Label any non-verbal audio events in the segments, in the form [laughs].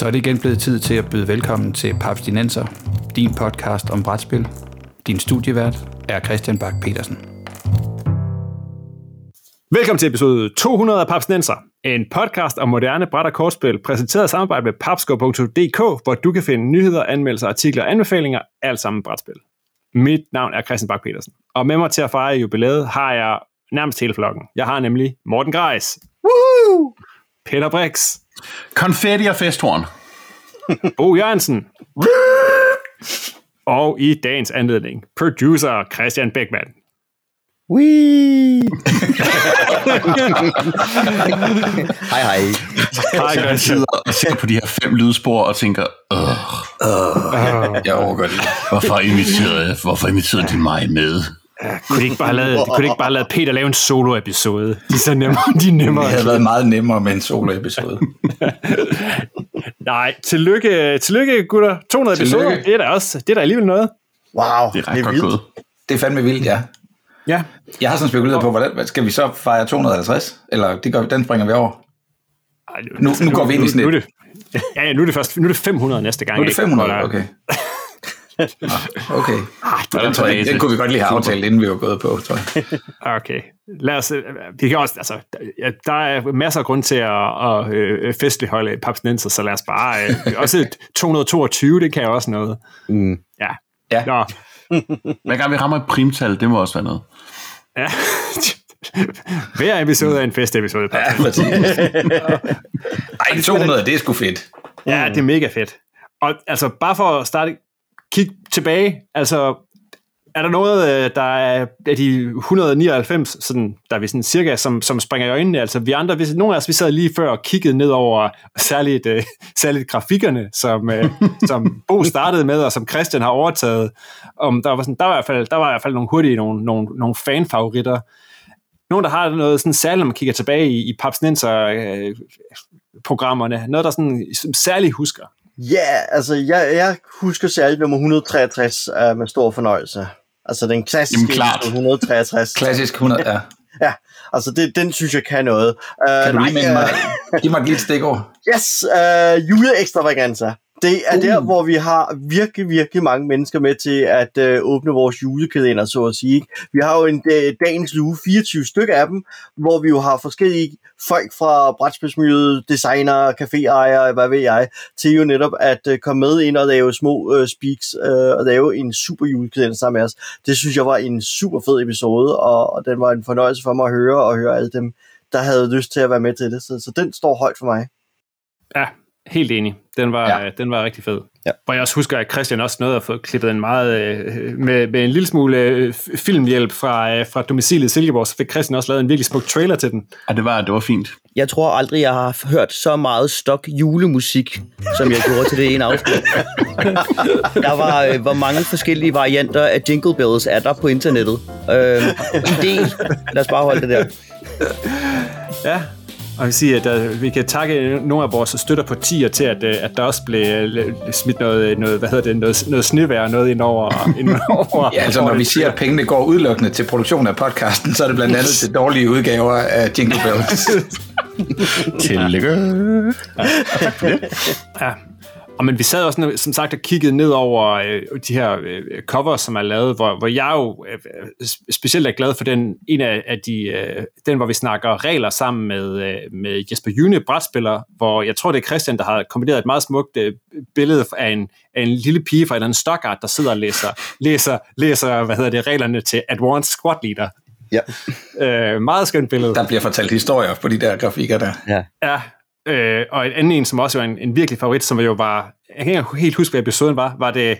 Så er det igen blevet tid til at byde velkommen til Papstinenser, din podcast om brætspil. Din studievært er Christian Bak petersen Velkommen til episode 200 af Papsnenser, en podcast om moderne bræt- og kortspil, præsenteret i samarbejde med papsko.dk, hvor du kan finde nyheder, anmeldelser, artikler og anbefalinger, alt sammen brætspil. Mit navn er Christian Bak petersen og med mig til at fejre jubilæet har jeg nærmest hele flokken. Jeg har nemlig Morten Greis, Woo! Peter Brix, Konfetti og festhorn. [laughs] Bo Jørgensen, og i dagens anledning, producer Christian Beckmann. Wee! [laughs] hej hej. Hej, Jeg Christian. sidder og ser på de her fem lydspor og tænker, Åh, Jeg overgår det. hvorfor inviterede, hvorfor inviterede de mig med? Kunne de ikke bare have lavet, kunne de ikke bare lade Peter lave en solo-episode? De er så nemmere, [laughs] de er nemmere. Det havde været meget nemmere med en solo-episode. [laughs] Nej, tillykke, tillykke gutter. 200 Tillykke. episoder, det er da også, det er da alligevel noget. Wow, Det er ret godt vildt. gået. Det er fandme vildt, ja. Ja, Jeg har sådan spekuleret på, hvordan, hvad- skal vi så fejre 250? Eller det gør, den springer vi over. Ej, Nu- nu går vi ind i sådan nu, et- nu, er det, ja, ja, nu er det først, nu er det 500 næste gang. Nu er det ikke? 500, Hvor der- [laughs] [laughs] okay. Okay. er Den, tror jeg, den kunne vi godt lige have aftalt, inden vi var gået på, tror jeg. [laughs] Okay. Lad os, øh, vi kan også, altså, der er masser af grund til at, at øh, festligholde papsnenser, så lad os bare, øh, også et 222, det kan jo også noget. Mm. Ja. Ja. Nå, [laughs] Hver gang vi rammer et primtal, det må også være noget. ja. Hver episode er en festepisode. Ja, præcis. Ej, 200, det er sgu fedt. Ja, det er mega fedt. Og altså, bare for at starte, kig tilbage, altså, er der noget, øh, der er af de 199, sådan, der er vi sådan cirka, som, som springer i øjnene? Altså, vi andre, hvis, nogle af os, vi sad lige før og kiggede ned over særligt, øh, særligt grafikkerne, som, øh, [laughs] som Bo startede med, og som Christian har overtaget. Om der, var sådan, der, var i hvert fald, der var i hvert fald nogle hurtige, nogle, nogle, nogle fanfavoritter. Nogen, der har noget sådan særligt, når man kigger tilbage i, i Papsnenser øh, programmerne. Noget, der sådan særligt husker. Ja, altså jeg, jeg husker særligt nummer 163 uh, med stor fornøjelse. Altså den klassiske Jamen, klart. episode 163. Klassisk 100, [laughs] ja. Ja, altså det, den synes jeg kan noget. Uh, Kan du lige minde øh, mig? Giv mig et lille stikord. [laughs] Yes, uh, juleekstravaganza. Det er Uh. der, hvor vi har virkelig, virkelig mange mennesker med til at uh, åbne vores julekalender, så at sige. Vi har jo en uh, dagens luge, 24 stykker af dem, hvor vi jo har forskellige folk fra brætspilsmiljøet, designer, caféejere, hvad ved jeg, til jo netop at uh, komme med ind og lave små uh, speaks uh, og lave en super julekalender sammen med os. Det synes jeg var en super fed episode, og, og den var en fornøjelse for mig at høre, og høre alle dem, der havde lyst til at være med til det. Så, så den står højt for mig. Ja, helt enig. Den var, Ja. den var rigtig fed. Ja. Og jeg også husker, at Christian også nåede at få klippet en meget, øh, med, med en lille smule øh, filmhjælp fra, øh, fra domicilet i Silkeborg, så fik Christian også lavet en virkelig smuk trailer til den. Ja, det var, det var fint. Jeg tror aldrig, jeg har hørt så meget stok julemusik, som jeg gjorde til det ene afsnit. [laughs] Der var, øh, hvor mange forskellige varianter af Jingle Bells er der på internettet. Øh, del. Lad os bare holde det der. Ja, og jeg vil sige, at uh, vi kan takke nogle af vores støtter på tier til, at, uh, at der også blev uh, smidt noget, noget, hvad hedder det, noget, noget snevejr og noget ind over. [laughs] Ind over Ja, altså når vi siger, at pengene går udelukkende til produktion af podcasten, så er det blandt andet til dårlige udgaver af Jingle Bells. [laughs] Tillykke. Ja. Og men vi sad også som sagt og kiggede ned over øh, de her øh, covers, som er lavet, hvor, hvor jeg jo øh, sp- specielt er glad for den, en af, af de, øh, den, hvor vi snakker regler sammen med, øh, med Jesper June, brætspiller, hvor jeg tror, det er Christian, der har kombineret et meget smukt øh, billede af en, af en lille pige fra et eller andet Stockart, der sidder og læser, læser, læser hvad hedder det, reglerne til Advanced Squad Leader. Ja. Øh, meget skønt billede. Der bliver fortalt historier på de der grafikker der. Ja, øh, og en anden en, som også var en, en virkelig favorit, som jo var, jeg kan ikke helt huske, hvad episoden var, var det,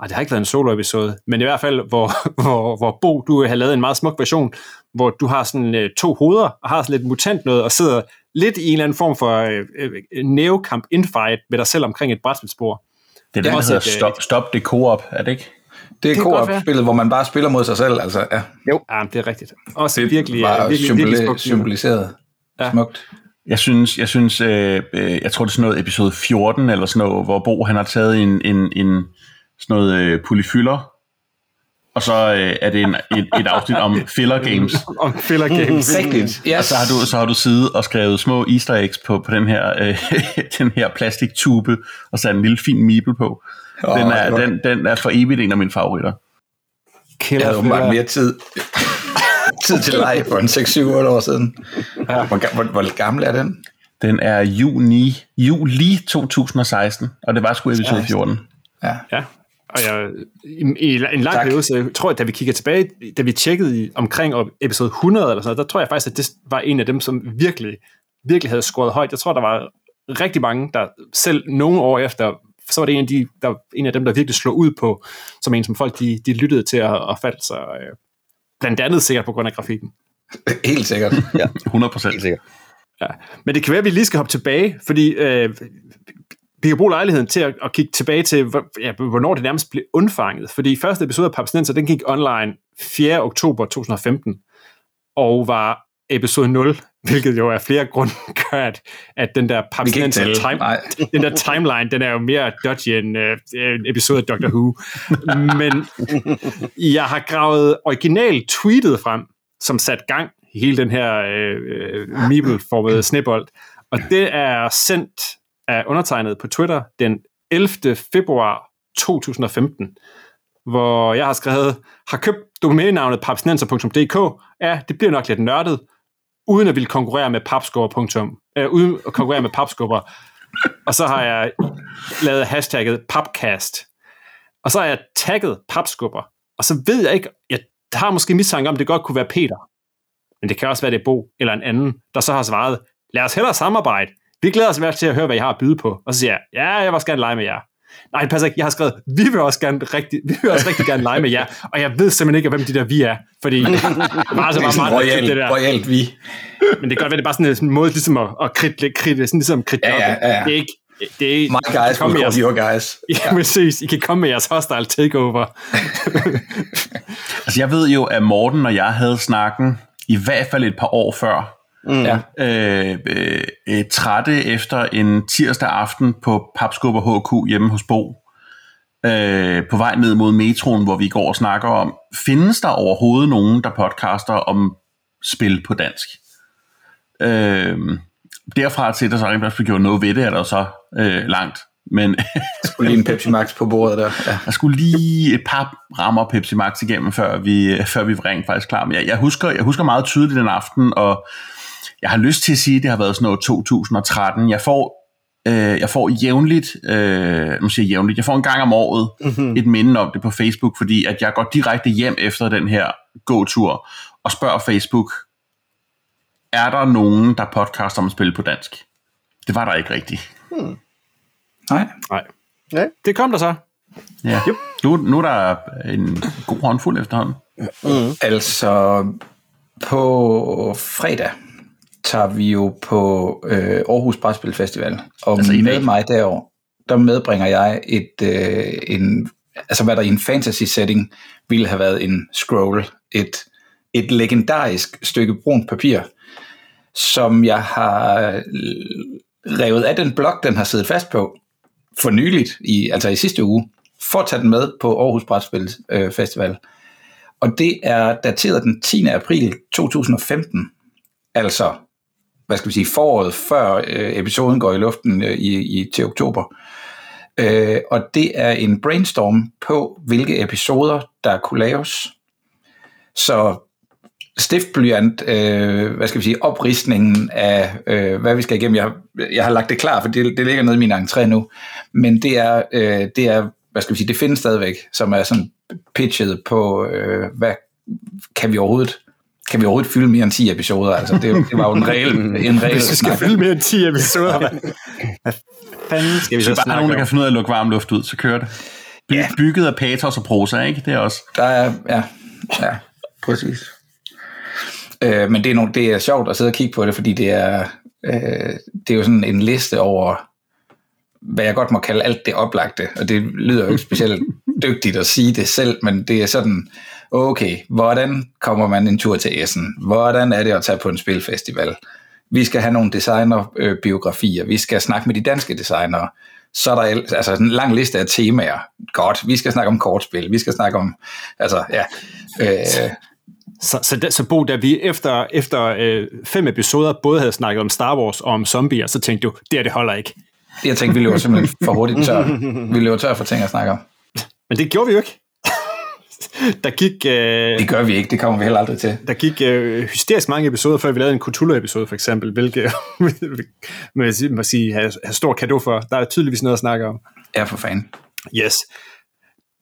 ej, det har ikke været en solo-episode, men i hvert fald, hvor, [laughs] hvor, hvor Bo, du har lavet en meget smuk version, hvor du har sådan øh, to hoveder, og har sådan lidt mutant noget, og sidder lidt i en eller anden form for øh, øh, neokamp infight med dig selv omkring et brætspilsbord. Det er Det er det, der hedder et, øh, stop, stop det co-op, er det ikke? Det er co-op-spillet, hvor man bare spiller mod sig selv. Altså, ja, Ja, det er rigtigt. Også det virkelig, var virkelig, virkelig, symboli- virkelig smukt. symboliseret Ja. smukt. Jeg synes, jeg synes, øh, øh, jeg tror det er sådan noget episode 14 eller sådan noget, hvor Bo han har taget en, en, en sådan noget øh, polyfylder og så øh, er det en, et, et afsnit om filler games. [laughs] Om filler games. Rigtigt. Yes. Og så har du, så har du siddet og skrevet små easter eggs på, på den her, øh, [laughs] den her plastiktube, og sat en lille fin meeple på. Åh, Den er, den, den er for evigt en af mine favoritter. Jeg havde åbenbart mere tid, tid til leg for en 6-7-8 år siden. Hvor, ga- hvor, hvor gammel er den? Den er juni, juli 2016, og det var sgu episode 14. Ja. Ja, og jeg, i, i en lang Tak. periode, så jeg tror, at da vi kigger tilbage, da vi tjekkede omkring op- episode 100 eller sådan noget, der tror jeg faktisk, at det var en af dem, som virkelig, virkelig havde scoret højt. Jeg tror, der var rigtig mange, der selv nogle år efter, så var det en af, de, der, en af dem, der virkelig slog ud på, som en, som folk de, de lyttede til og, og faldt sig. Øh, blandt andet sikkert på grund af grafikken. [laughs] Helt sikkert. 100 procent. Helt sikkert. Ja. Men det kan være, at vi lige skal hoppe tilbage, fordi øh, vi kan bruge lejligheden til at, at kigge tilbage til, hvor- ja, hvornår det nærmest blev undfanget. Fordi første episode af Papsnenser, den gik online 4. oktober 2015, og var episode 0, hvilket jo af flere grunde [laughs] gør, at, at den der tælle. time, Nej. [laughs] den der timeline, den er jo mere dodgy end øh, en episode af Doctor Who. Men jeg har gravet original tweetet frem, som sat gang i hele den her øh, øh, Meeple-formede snebold. Og det er sendt af undertegnet på Twitter den 11. februar 2015, hvor jeg har skrevet, har købt domænenavnet papsnenser.dk. Ja, det bliver nok lidt nørdet, uden at ville konkurrere med papskubber. Øh, uden at konkurrere med papskubber. Og så har jeg lavet hashtagget papcast. Og så har jeg tagget papskubber. Og så ved jeg ikke, jeg har måske mistanke om, det godt kunne være Peter. Men det kan også være, det er Bo eller en anden, der så har svaret, lad os hellere samarbejde. Vi glæder os i hvert til at høre, hvad I har at byde på. Og så siger jeg, ja, jeg vil også gerne lege med jer. Nej, det passer ikke. Jeg har skrevet, vi vil også gerne rigtig, vi vil også rigtig gerne lege med jer. Og jeg ved simpelthen ikke, hvem de der vi er. Fordi [laughs] det var meget rigtigt, royalt, det der. royalt vi. Men det kan godt være, det er bare sådan en, måde ligesom at, at kridte, kridte, sådan ligesom kridte Ja, ja, ja, ja. Det er ikke, det er My guys call jeres, your guys. [laughs] ja, præcis. I kan komme med jeres hostile takeover. [laughs] Altså, jeg ved jo, at Morten og jeg havde snakken i hvert fald et par år før. Mm. Ja. Øh, øh, øh, trætte efter en tirsdag aften på Papskubber HQ hjemme hos Bo. Øh, på vej ned mod metroen, hvor vi går og snakker om, findes der overhovedet nogen, der podcaster om spil på dansk? Øh, derfra til, der så rent faktisk blev gjort noget ved det, er der så øh, langt. Men Skulle lige en Pepsi Max på bordet der. Ja. der skulle lige et par rammer Pepsi Max igennem, før vi, før vi var rent faktisk klar. Men jeg, jeg, husker, jeg husker meget tydeligt den aften, og jeg har lyst til at sige, at det har været sådan noget 2013. Jeg får, øh, jeg får jævnligt, øh, nu siger jeg jævnligt, jeg får en gang om året mm-hmm. et minde om det på Facebook, fordi at jeg går direkte hjem efter den her gåtur og spørger Facebook, er der nogen, der podcaster om at spille på dansk? Det var der ikke rigtigt. Nej. Nej. Det kom der så. Ja. Nu, nu er der en god håndfuld efterhånden. Altså, på fredag tager vi jo på øh, Aarhus Brætspil Festival, og Altså med mig derovre, der medbringer jeg et, øh, en, altså hvad der i en fantasy setting ville have været en scroll, et, et legendarisk stykke brunt papir, som jeg har revet af den blok, den har siddet fast på, for nyligt, i, altså i sidste uge, for at tage den med på Aarhus Brætspil øh, Festival. Og det er dateret den 10. april 2015. Altså, hvad skal vi sige, foråret før øh, episoden går i luften øh, i, i, til oktober. Øh, og det er en brainstorm på, hvilke episoder, der kunne laves. Så stiftblyant, øh, hvad skal vi sige, opristningen af, øh, hvad vi skal igennem. Jeg, jeg har lagt det klar, for det, det ligger nede i min entré nu. Men det er, øh, det er, hvad skal vi sige, det findes stadigvæk, som er sådan pitchet på, øh, hvad kan vi overhovedet kan vi overhovedet fylde mere end 10 episoder? Altså, det, det var jo en regel, en regel Hvis vi skal fylde mere end 10 episoder, hvad hvad fanden skal vi så der bare nogen, der kan finde ud af at lukke varm luft ud, så kører det. By, Ja. Bygget af patos og prosa, ikke? Det er også. Der er, ja, ja, præcis. Øh, men det er, nogle, det er sjovt at sidde og kigge på det, fordi det er, øh, det er jo sådan en liste over, hvad jeg godt må kalde alt det oplagte, og det lyder jo ikke specielt dygtigt at sige det selv, men det er sådan, okay, hvordan kommer man en tur til Essen? Hvordan er det at tage på en spilfestival? Vi skal have nogle designerbiografier, vi skal snakke med de danske designere, så er der altså en lang liste af temaer. Godt, vi skal snakke om kortspil, vi skal snakke om, altså ja, øh, Så, så, da, så Bo, da vi efter, efter øh, fem episoder både havde snakket om Star Wars og om zombier, så tænkte du, det her det holder ikke. jeg tænkte, vi løber simpelthen for hurtigt tør. Vi løber tør for ting at snakke om. Men det gjorde vi jo ikke. Der gik, øh, Det gør vi ikke, det kommer vi heller aldrig til. der gik øh, hysterisk mange episoder, før vi lavede en Cthulhu-episode for eksempel, hvilket [laughs] sige, må sige have, have stor kado for. Der er tydeligvis noget at snakke om. Ja, for fanden. Yes.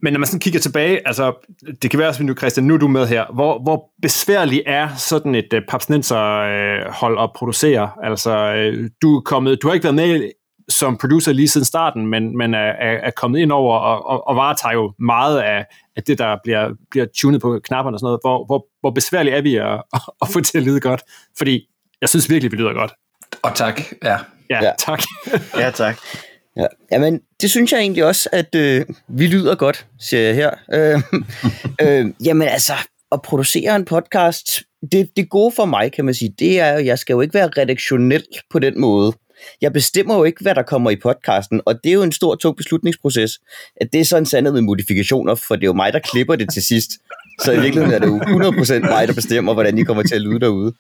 Men når man sådan kigger tilbage, altså, det kan være, at nu, Christian, nu er du med her. Hvor, hvor besværligt er sådan et uh, papsnenser-hold at producere? Altså, uh, du, er kommet, du har ikke været med som producer lige siden starten, men, men er, er, er kommet ind over og, og, og varetager jo meget af, af det, der bliver, bliver tunet på knapperne og sådan noget. Hvor, hvor, hvor besværligt er vi at, at få til at lyde godt? Fordi jeg synes virkelig, vi lyder godt. Og tak, ja. Ja, Ja. tak. Ja, tak. Ja. Jamen, det synes jeg egentlig også, at øh, vi lyder godt, siger jeg her. Øh, [laughs] øh, jamen altså, at producere en podcast, det, det gode for mig, kan man sige, det er, at jeg skal jo ikke være redaktionel på den måde. Jeg bestemmer jo ikke, hvad der kommer i podcasten, og det er jo en stor, tung beslutningsproces. At det er sådan sandet med modifikationer, for det er jo mig, der klipper det til sidst. Så i virkeligheden er det jo 100% mig, der bestemmer, hvordan de kommer til at lyde derude.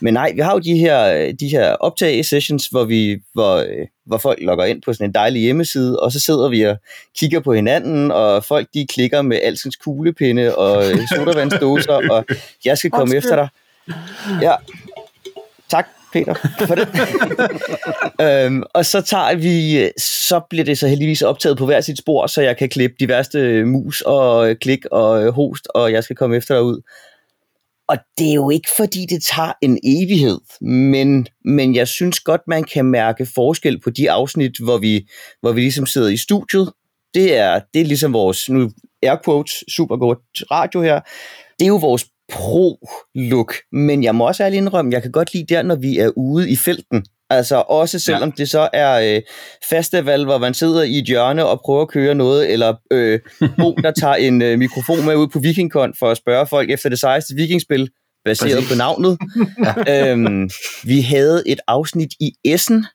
Men nej, vi har jo de her, de her optag-sessions, hvor, vi, hvor, hvor folk logger ind på sådan en dejlig hjemmeside, og så sidder vi og kigger på hinanden, og folk de klikker med alskens kuglepinde og øh, sodavandsdåser, og jeg skal komme efter dig. Ja, tak Peter for det. [laughs] øhm, og så tager vi, så bliver det så heldigvis optaget på hver sit spor, så jeg kan klippe de værste mus og øh, klik og øh, host, og jeg skal komme efter dig ud. Og det er jo ikke, fordi det tager en evighed, men, men jeg synes godt, man kan mærke forskel på de afsnit, hvor vi, hvor vi ligesom sidder i studiet. Det er, det er ligesom vores, nu air quotes, super godt radio her, det er jo vores pro-look, men jeg må også ærligt indrømme, jeg kan godt lide der, når vi er ude i felten. Altså også selvom ja. det så er øh, festival, hvor man sidder i et hjørne og prøver at køre noget, eller øh, Bo, der tager en øh, mikrofon med ud på Vikingkon for at spørge folk efter det sejeste vikingspil, baseret Præcis. på navnet. [laughs] øhm, vi havde et afsnit i Essen,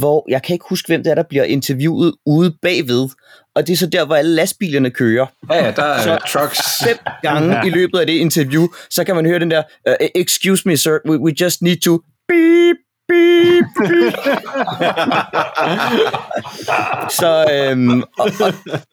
hvor jeg kan ikke huske, hvem det er, der bliver interviewet ude bagved. Og det er så der, hvor alle lastbilerne kører. Ja, ja, der er Så- trucks. Fem gange i løbet af det interview, så kan man høre den der, uh, excuse me sir, we, we just need to beep, beep, beep. [laughs] så øhm, og, og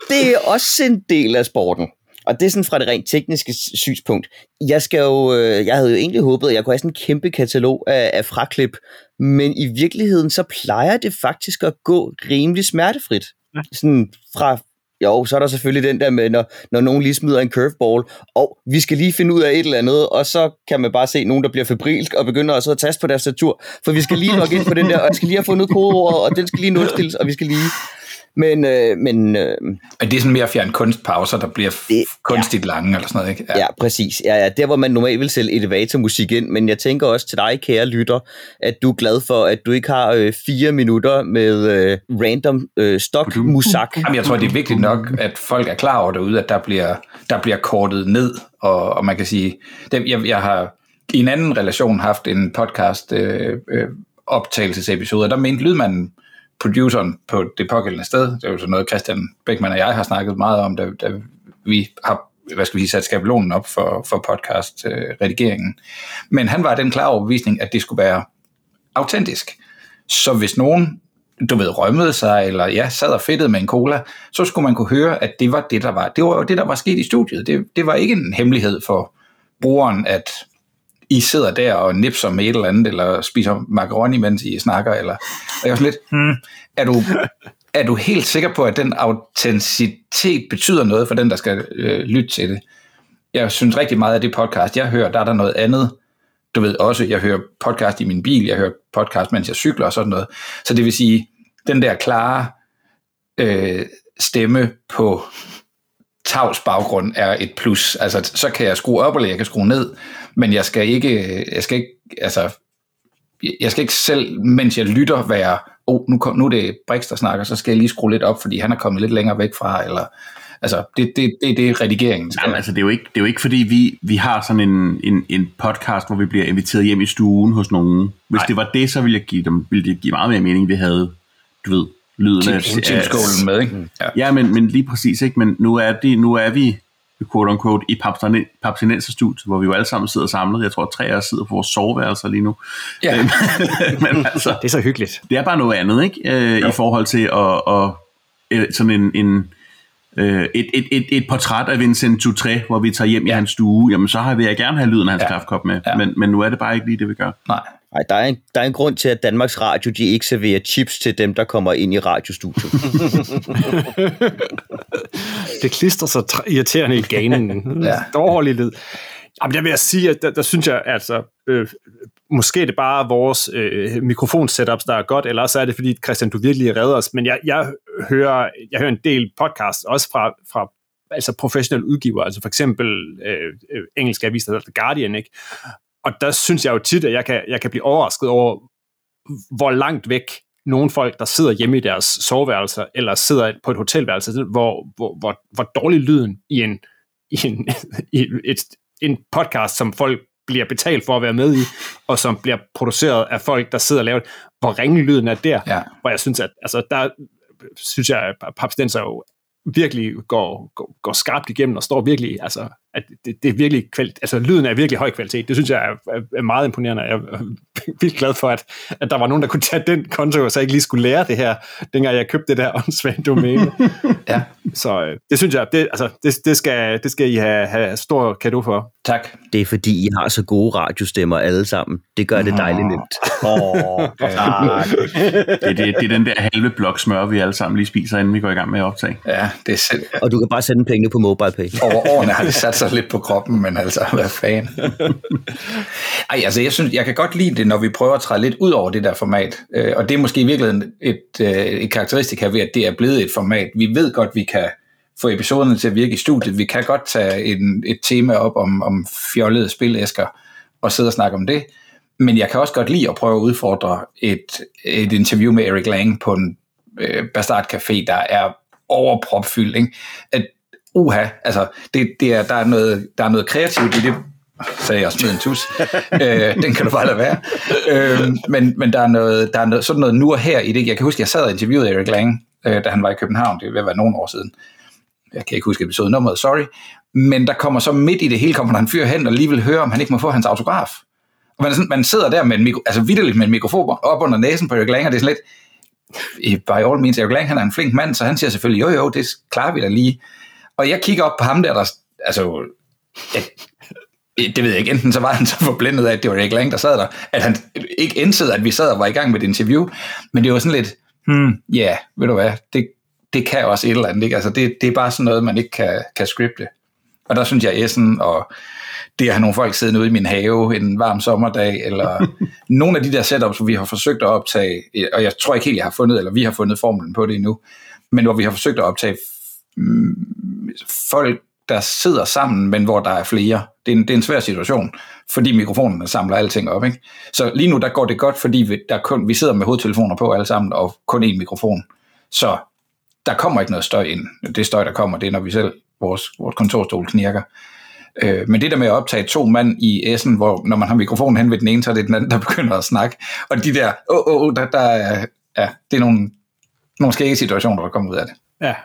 det er også en del af sporten. Og det er sådan fra det rent tekniske synspunkt. Jeg skal jo, øh, jeg havde jo egentlig håbet, at jeg kunne have sådan en kæmpe katalog af, af fraklip, men i virkeligheden så plejer det faktisk at gå rimelig smertefrit. Sådan fra jo, så er der selvfølgelig den der med, når, når nogen lige smider en curveball, og vi skal lige finde ud af et eller andet, og så kan man bare se nogen, der bliver febrilsk og begynder også at taste på deres statur, for vi skal lige logge ind på den der, og jeg skal lige have fundet kodeordet, og den skal lige nulstilles, og vi skal lige... Men, øh, men øh, Men det er sådan mere fjern kunstpauser, der bliver Det- kunstigt lange, eller sådan noget, ikke? ja, præcis. Ja, ja, der hvor man normalt vil sælge elevatormusik ind, men jeg tænker også til dig, kære lytter, at du er glad for, at du ikke har øh, fire minutter med øh, random øh, stock musak. Jamen, jeg tror, det er vigtigt nok, at folk er klar over derude, at der bliver, der bliver kortet ned, og, og man kan sige, det, jeg, jeg har i en anden relation haft en podcast øh, øh, optagelsesepisode, og der mente lydmanden, produceren på det pågældende sted, det er jo sådan noget, Christian Beckmann og jeg har snakket meget om, da, da vi har hvad skal vi sige, sat skabelonen op for, for podcast-redigeringen. Men han var den klare overbevisning, at det skulle være autentisk. Så hvis nogen, du ved, rømmede sig, eller ja, sad og fedtede med en cola, så skulle man kunne høre, at det var det, der var. Det var jo det, der var sket i studiet. Det, det var ikke en hemmelighed for brugeren, at i sidder der og nipser med et eller andet, eller spiser macaroni, mens I snakker, eller... Og jeg var sådan lidt, hmm, er du, er du helt sikker på, at den autenticitet betyder noget for den, der skal øh, lytte til det? Jeg synes rigtig meget af det podcast, jeg hører, der er der noget andet. Du ved også, jeg hører podcast i min bil, jeg hører podcast, mens jeg cykler og sådan noget. Så det vil sige, den der klare øh, stemme på tavs baggrund er et plus. Altså, så kan jeg skrue op, eller jeg kan skrue ned, men jeg skal ikke, jeg skal ikke, altså, jeg skal ikke selv, mens jeg lytter, være, oh, nu, kom, nu er det Brix, der snakker, så skal jeg lige skrue lidt op, fordi han er kommet lidt længere væk fra, eller, altså, det, det, det, det er redigeringen. skal. Jamen, altså, det er jo ikke, det er jo ikke fordi, vi, vi har sådan en, en, en podcast, hvor vi bliver inviteret hjem i stuen hos nogen. Hvis Nej. det var det, så ville, jeg give dem, ville det give meget mere mening, vi havde, du ved, lyden af... Teamskålen med, ikke? Ja, ja men, men lige præcis, ikke? Men nu er, det, nu er vi quote unquote, i Papstinenserstudiet, hvor vi jo alle sammen sidder samlet. Jeg tror, at tre af os sidder på vores soveværelser lige nu. Ja. [laughs] men altså, det er så hyggeligt. Det er bare noget andet, ikke? Øh, I forhold til at, at, at sådan en, en øh, et, et, et, et portræt af Vincent Toutré, hvor vi tager hjem ja. i hans stue, jamen så har vi jeg gerne have lyden af hans ja. kaffekop med. Ja. Men, men nu er det bare ikke lige det, vi gør. Nej. Nej, der er, en, der er en grund til, at Danmarks Radio de ikke serverer chips til dem, der kommer ind i radiostudiet. [laughs] det klister sig irriterende i ganen. ja. Dårlig lyd. Jamen, der vil jeg sige, at der, der synes jeg, altså, øh, måske er det bare vores øh, mikrofonsetups, der er godt, eller så er det, fordi Christian, du virkelig redder os. Men jeg, jeg, hører, jeg hører en del podcast, også fra, fra altså professionelle udgiver, altså for eksempel øh, øh engelske aviser, The Guardian, ikke? Og der synes jeg jo tit, at jeg kan, jeg kan blive overrasket over, hvor langt væk nogle folk, der sidder hjemme i deres soveværelser, eller sidder på et hotelværelse, hvor, hvor, hvor, hvor dårlig lyden i en, i en, [laughs] i et, en podcast, som folk bliver betalt for at være med i, og som bliver produceret af folk, der sidder og laver hvor ringe lyden er der, ja. hvor jeg synes, at altså, der synes jeg, at Papstenser jo virkelig går, går, går skarpt igennem og står virkelig, altså, at det, det er virkelig, kvalitet, altså lyden er virkelig høj kvalitet. Det synes jeg er, er meget imponerende. Jeg er [laughs] virkelig glad for, at, at der var nogen, der kunne tage den konto, så jeg ikke lige skulle lære det her, dengang jeg købte det der [laughs] åndssvagt domæne. [laughs] ja. Så øh, det synes jeg, det, altså, det, det, skal, det skal I have, have stor kado for. Tak. Det er fordi, I har så gode radiostemmer alle sammen. Det gør det dejligt nemt. Oh, det, det, det er den der halve blok smør, vi alle sammen lige spiser, inden vi går i gang med at optage. Ja, det er selv. Og du kan bare sende pengene på MobilePay. Over årene har det sat sig lidt på kroppen, men altså, [laughs] hvad fanden. [laughs] Ej, altså, jeg synes, jeg kan godt lide det, når vi prøver at træde lidt ud over det der format. Øh, og det er måske i virkeligheden et, øh, et karakteristik her ved, at det er blevet et format. Vi ved godt, vi kan få episoderne til at virke i studiet. Vi kan godt tage en, et tema op om, om fjollede spilæsker og sidde og snakke om det. Men jeg kan også godt lide at prøve at udfordre et, et interview med Eric Lang på en øh, Bastard Café, der er overpropfyldt. Ikke? At, uha, altså, det, det er, der, er noget, der er noget kreativt i det, sagde jeg også med en tus. [laughs] øh, den kan du bare lade være. Øh, men men der, er noget, der er noget, sådan noget nu og her i det. Jeg kan huske, jeg sad og interviewede Eric Lang, øh, da han var i København. Det vil være nogle år siden. Jeg kan ikke huske episode nummeret, sorry. Men der kommer så midt i det hele, kommer der en fyr hen og lige vil høre, om han ikke må få hans autograf. Og man, sådan, man sidder der med en, mikro, altså vidderligt med en mikrofon op under næsen på Eric Lang, og det er sådan lidt, by all means, Eric Lang, han er en flink mand, så han siger selvfølgelig, jo jo, det klarer vi da lige. Og jeg kigger op på ham der, der altså, jeg, det ved jeg ikke, enten så var han så forblændet af, at det var Erik Lang, der sad der, at han ikke indsede, at vi sad og var i gang med et interview, men det var sådan lidt, hmm, ja, yeah, ved du hvad, det, det kan også et eller andet, ikke? Altså det, det er bare sådan noget, man ikke kan, kan scripte. Og der synes jeg, Essen og det at have nogle folk siddende ude i min have en varm sommerdag, eller [laughs] nogle af de der setups, hvor vi har forsøgt at optage, og jeg tror ikke helt, jeg har fundet, eller vi har fundet formlen på det endnu, men hvor vi har forsøgt at optage folk, der sidder sammen, men hvor der er flere. Det er en, det er en svær situation, fordi mikrofonerne samler alting op. Ikke? Så lige nu der går det godt, fordi vi, der kun, vi sidder med hovedtelefoner på alle sammen, og kun én mikrofon. Så der kommer ikke noget støj ind. Det støj, der kommer, det er, når vi selv, vores, vores kontorstol knirker. Øh, men det der med at optage to mand i Essen, hvor når man har mikrofonen hen ved den ene, så er det den anden, der [laughs] begynder at snakke. Og de der, åh, oh, oh, der, der er, ja, det er nogle, nogle skægge situationer, der kommer ud af det. Ja,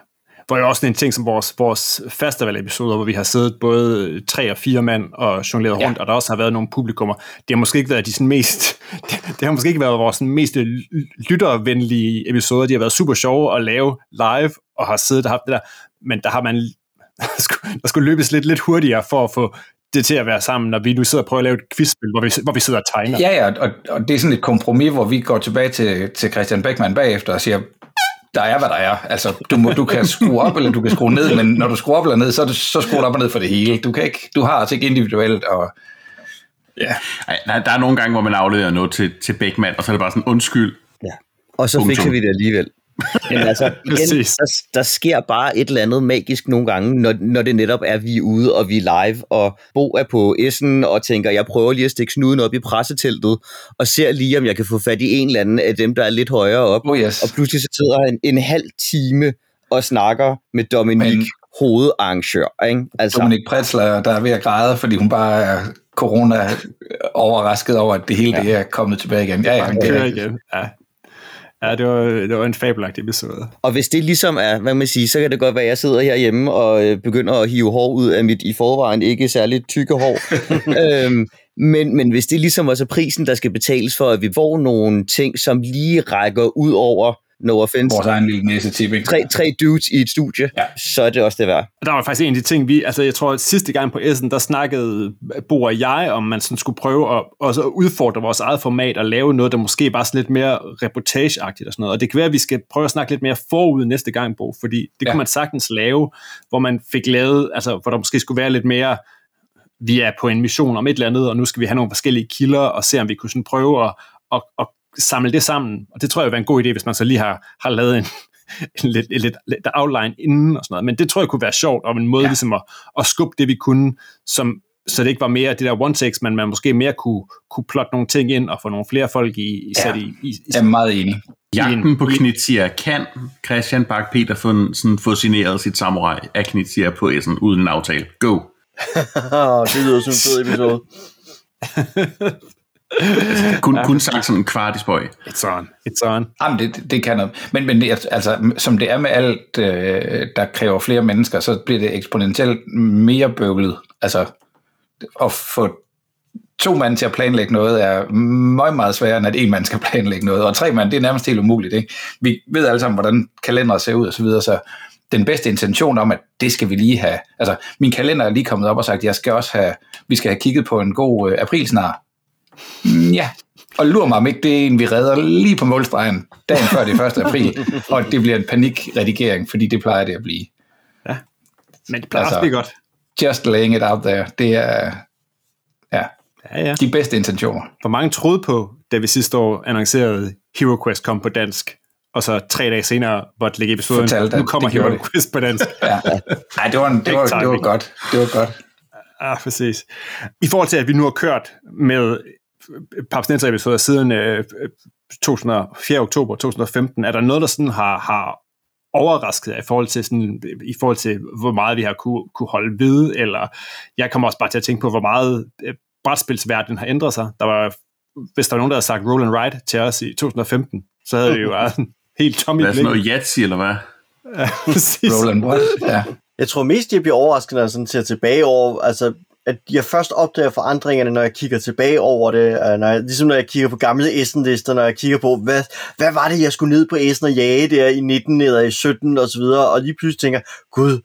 hvor jo også en ting som vores, vores festival-episoder, hvor vi har siddet både tre og fire mand og jongleret ja. rundt, og der også har været nogle publikummer. Det har måske ikke været de sådan mest, [laughs] det har måske ikke været vores mest lyttervenlige episoder. De har været super sjove at lave live, og har siddet og haft det der, men der har man [laughs] der skulle løbes lidt, lidt hurtigere for at få det til at være sammen, når vi nu sidder og prøver at lave et quizspil, hvor vi, hvor vi sidder og tegner. Ja, ja, og, og det er sådan et kompromis, hvor vi går tilbage til, til Christian Beckmann bagefter og siger, der er, hvad der er. Altså, du, må, du kan skrue op, eller du kan skrue ned, men når du skruer op eller ned, så, det, så skruer du op og ned for det hele. Du, kan ikke, du har altså ikke individuelt, og Ja. Ej, der er nogle gange, hvor man afleverer noget til, til Beckmann, og så er det bare sådan, undskyld. Ja. Og så fikser vi det alligevel. Men altså, igen, der, der sker bare et eller andet magisk nogle gange, når, når det netop er, vi er ude, og vi er live, og Bo er på Essen, og tænker, jeg prøver lige at stikke snuden op i presseteltet, og ser lige, om jeg kan få fat i en eller anden af dem, der er lidt højere op. Oh yes. Og pludselig så sidder han en halv time og snakker med Dominik, Men, hovedarrangør. Ikke? Altså, Dominik Pretzler, der er ved at græde, fordi hun bare er corona overrasket over, at det hele ja. det er kommet tilbage igen. Ja, ja, det er igen. Ja. Ja, det var, det var en fabelagtig episode. Og hvis det ligesom er, hvad man siger, så kan det godt være, at jeg sidder herhjemme og øh, begynder at hive hår ud af mit i forvejen ikke særligt tykke hår. [laughs] øhm, men, men hvis det ligesom også er prisen, der skal betales for, at vi får nogle ting, som lige rækker ud over no offense. Vores egen lille næse tipping. Tre, tre dudes i et studie, ja. så er det også det værd. Der var faktisk en af de ting, vi, altså jeg tror, at sidste gang på Essen, der snakkede Bo og jeg, om man sådan skulle prøve at, også at udfordre vores eget format og lave noget, der måske var sådan lidt mere reportageagtigt og sådan noget. Og det kan være, at vi skal prøve at snakke lidt mere forud næste gang, Bo, fordi det ja. kunne man sagtens lave, hvor man fik lavet, altså hvor der måske skulle være lidt mere vi er på en mission om et eller andet, og nu skal vi have nogle forskellige kilder, og se om vi kunne sådan prøve at, at, at samle det sammen. Og det tror jeg vil være en god idé, hvis man så lige har, har lavet en, [laughs] en lidt, lidt, lidt outline inden og sådan noget. Men det tror jeg kunne være sjovt, om en måde ja. ligesom at, at skubbe det, vi kunne, som, så det ikke var mere det der one takes, men man måske mere kunne, kunne plotte nogle ting ind og få nogle flere folk i, i ja. sat i, i, i Jeg er meget enig. Jagten på Knizia. Kan Christian Bak peter få, sådan, få signeret sit samurai af Knizia på Essen uden en aftale? Go! [laughs] det lyder som en fed episode. [laughs] [laughs] kun, kun sagt sådan en kvart i spøj. It's on. It's on. Jamen, det, det kan noget. Men, men altså, som det er med alt, øh, der kræver flere mennesker, så bliver det eksponentielt mere bøvlet. Altså, at få to mand til at planlægge noget er meget, meget sværere, end at en mand skal planlægge noget. Og tre mand, det er nærmest helt umuligt. Ikke? Vi ved alle sammen, hvordan kalendere ser ud og så videre, så den bedste intention om, at det skal vi lige have. Altså, min kalender er lige kommet op og sagt, at jeg skal også have, vi skal have kigget på en god øh, aprilsnar. Mm, ja, og lur mig om ikke, det er en, vi redder lige på målstregen, dagen før det 1. april, [laughs] og det bliver en panikredigering, fordi det plejer det at blive. Ja, men det plejer altså, også blive godt. Just laying it out there, det er ja, ja, ja. de bedste intentioner. Hvor mange troede på, da vi sidste år annoncerede Hero Quest kom på dansk, og så tre dage senere måtte lægge episoden, Fortalte, nu kommer Hero det. Quest på dansk. [laughs] ja. Ej, det var, en, det, var, det var godt. Det var godt. Ja, præcis. I forhold til, at vi nu har kørt med Papsnenser episoder siden øh, 4. oktober 2015, er der noget, der sådan har, har overrasket i forhold til sådan, i forhold til hvor meget vi har kunne, kunne holde ved, eller jeg kommer også bare til at tænke på, hvor meget øh, brætspilsverdenen har ændret sig. Der var, hvis der var nogen, der havde sagt roll and ride til os i 2015, så havde vi jo været helt tom i Hvad er sådan noget Yatzy, eller hvad? Ja, præcis. Roll and what? Ja. Jeg tror mest, jeg bliver overrasket, når jeg sådan ser tilbage over, altså at jeg først opdager forandringerne, når jeg kigger tilbage over det, når jeg, ligesom når jeg kigger på gamle Essen-lister, når jeg kigger på, hvad, hvad var det, jeg skulle ned på Essen og jage der i 19 eller i 17 og så videre, og lige pludselig tænker, gud,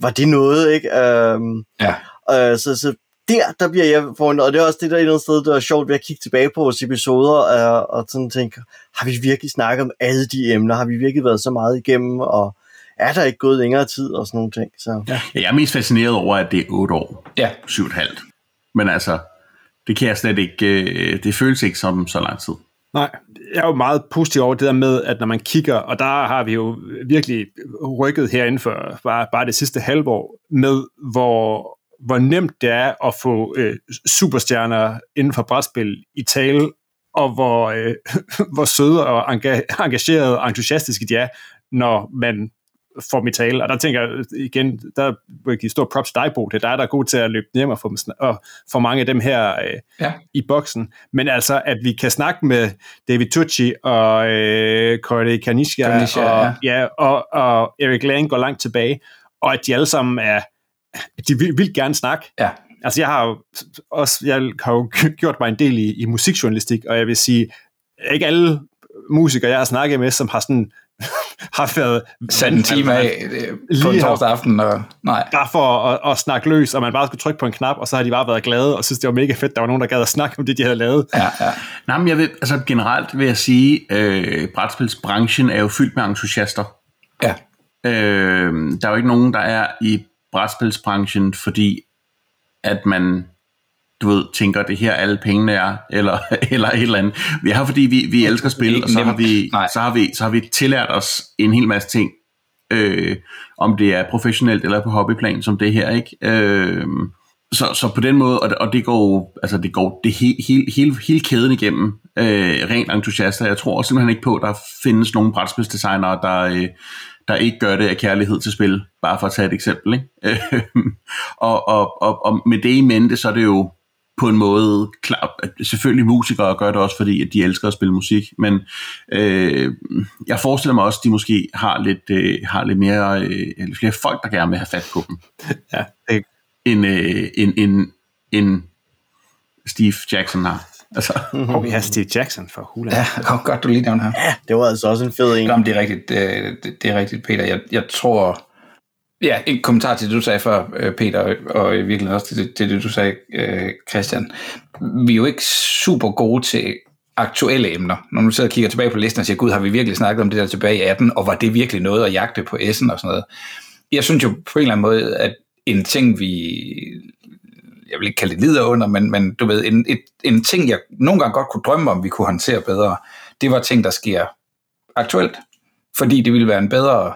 var det noget, ikke? Øhm, ja. Øh, så, så der, der bliver jeg forundret, og det er også det der et eller andet sted, der er sjovt ved at kigge tilbage på vores episoder, øh, og sådan tænke, har vi virkelig snakket om alle de emner? Har vi virkelig været så meget igennem? Og er der ikke gået længere tid og sådan nogle ting? Så. Ja. Jeg er mest fascineret over, at det er 8 år. Ja. 7,5. Men altså, det kan jeg slet ikke, øh, det føles ikke som så lang tid. Nej, jeg er jo meget positiv over det der med, at når man kigger, og der har vi jo virkelig rykket herinde for bare, bare det sidste halvår, med hvor, hvor nemt det er at få øh, superstjerner inden for brætspil i tale, og hvor, øh, [laughs] hvor søde og engagerede og entusiastiske de er, når man dem i tale. Og der tænker jeg igen, der vil jeg give stor props dig, Bo. Det er dig, der er god til at løbe hjem og få, dem, og få mange af dem her øh, ja. i boksen. Men altså, at vi kan snakke med David Tucci og øh, Corey Kanishka, Kanishka og, ja. ja, og, og Eric Lang går langt tilbage, og at de alle sammen er, de vil, vil gerne snakke. Ja. Altså, jeg har jo også, jeg har jo gjort mig en del i, i musikjournalistik, og jeg vil sige, ikke alle musikere, jeg har snakket med, som har sådan [laughs] har været... Sat en time af på en torsdag aften, og nej. Bare for at, at, snakke løs, og man bare skulle trykke på en knap, og så har de bare været glade, og synes, det var mega fedt, der var nogen, der gad at snakke om det, de havde lavet. Ja, ja. Nej, men jeg vil, altså generelt vil jeg sige, øh, brætspilsbranchen er jo fyldt med entusiaster. Ja. Øh, der er jo ikke nogen, der er i brætspilsbranchen, fordi at man du ved, tænker, det her alle pengene er, eller, [laughs] eller et eller andet. Vi har, fordi vi, vi elsker spil, og så har, vi, så, har vi, så har vi tillært os en hel masse ting, øh, om det er professionelt eller på hobbyplan, som det her, ikke? Øh, så, så på den måde, og det, og det går, altså det går det hele, hele, hele, hele kæden igennem, øh, rent entusiaster. Jeg tror simpelthen ikke på, at der findes nogen brætspilsdesignere, der, øh, der ikke gør det af kærlighed til spil, bare for at tage et eksempel. Ikke? [laughs] og, og, og, og med det i mente, så er det jo på en måde, klar, at selvfølgelig musikere gør det også, fordi at de elsker at spille musik, men øh, jeg forestiller mig også, at de måske har lidt, øh, har lidt mere, øh, lidt flere folk, der gerne vil have fat på dem, [laughs] Ja, det, end, øh, end, end, end Steve Jackson har. Altså, og vi har Steve Jackson for hulen. Ja, oh, godt du lige nævner her. Ja, det var altså også en fed en. Jamen, det er rigtigt, det, det, det er rigtigt, Peter. Jeg, jeg tror... Ja, en kommentar til det, du sagde før, øh, Peter, og- i virkeligheden også til det, til det, du sagde, øh, Christian. Vi er jo ikke super gode til aktuelle emner. Når du sidder og kigger tilbage på listen og siger, gud, har vi virkelig snakket om det der tilbage i 18, og var det virkelig noget at jagte på S'en og sådan noget? Jeg synes jo på en eller anden måde, at en ting, vi jeg vil ikke kalde det lider under, men, men du ved, en, et, en ting, jeg nogle gange godt kunne drømme om, vi kunne håndtere bedre, det var ting, der sker aktuelt, fordi det ville være en bedre,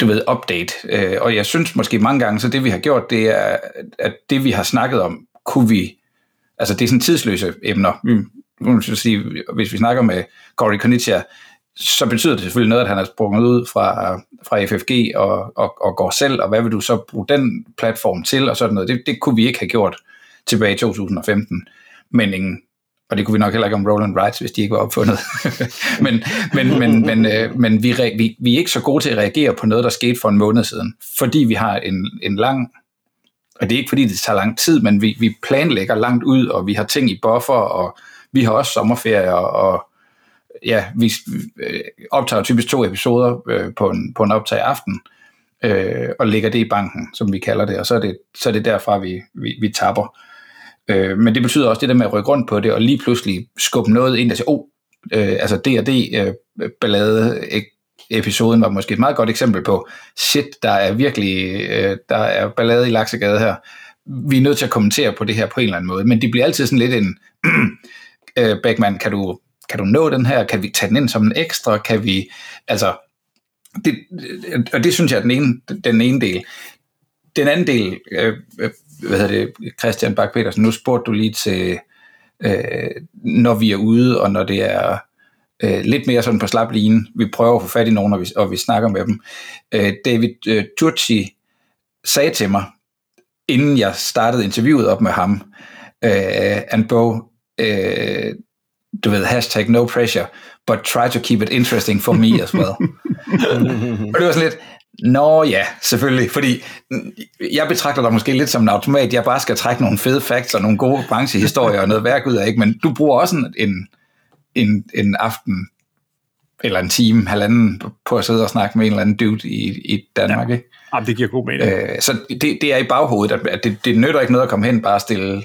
du ved, update. Øh, og jeg synes måske mange gange, så det vi har gjort, det er, at det vi har snakket om, kunne vi, altså det er sådan tidsløse emner. Vi, nu vil jeg sige, hvis vi snakker med Cory Konitsia, så betyder det selvfølgelig noget, at han er sprunget ud fra, fra FFG og, og, og går selv, og hvad vil du så bruge den platform til, og sådan noget. Det, det kunne vi ikke have gjort tilbage i 2015, men en og det kunne vi nok heller ikke om Roland Wrights, hvis de ikke var opfundet. [laughs] men men, men, men, øh, men vi, re- vi, vi er ikke så gode til at reagere på noget, der skete for en måned siden, fordi vi har en, en lang, og det er ikke fordi, det tager lang tid, men vi, vi planlægger langt ud, og vi har ting i buffer, og vi har også sommerferie, og, og ja, vi øh, optager typisk to episoder øh, på, en, på en optag aften, øh, og lægger det i banken, som vi kalder det, og så er det, så er det derfra, vi, vi, vi tapper. Øh, Øh, men det betyder også det der med at rykke rundt på det, og lige pludselig skubbe noget ind, der sige, oh, øh, altså D&D øh, ballade e-, episoden var måske et meget godt eksempel på, shit, der er virkelig, øh, der er ballade i Laksegade her. Vi er nødt til at kommentere på det her på en eller anden måde, men det bliver altid sådan lidt en, [clears throat] øh, Beckman, kan du, kan du nå den her? Kan vi tage den ind som en ekstra? Kan vi, altså, det, øh, og det synes jeg er den ene, den ene del. Den anden del, øh, øh, hvad hedder det, Christian Bak petersen nu spurgte du lige til, øh, når vi er ude, og når det er øh, lidt mere sådan på slap line. Vi prøver at få fat i nogen, og vi, og vi snakker med dem. Øh, David øh, Turci sagde til mig, inden jeg startede interviewet op med ham, øh, and Bo, øh, du ved, hashtag no pressure, but try to keep it interesting for me as well. [laughs] og det var sådan lidt, Nå ja, selvfølgelig, fordi jeg betragter dig måske lidt som en automat, jeg bare skal trække nogle fede facts og nogle gode branchehistorier og noget værk ud af, ikke? men du bruger også en, en, en, en aften eller en time, halvanden på at sidde og snakke med en eller anden dude i, i Danmark, ja. ikke? Jamen, det giver god mening. Øh, så det, det er i baghovedet, at det, det nytter ikke noget at komme hen bare stille.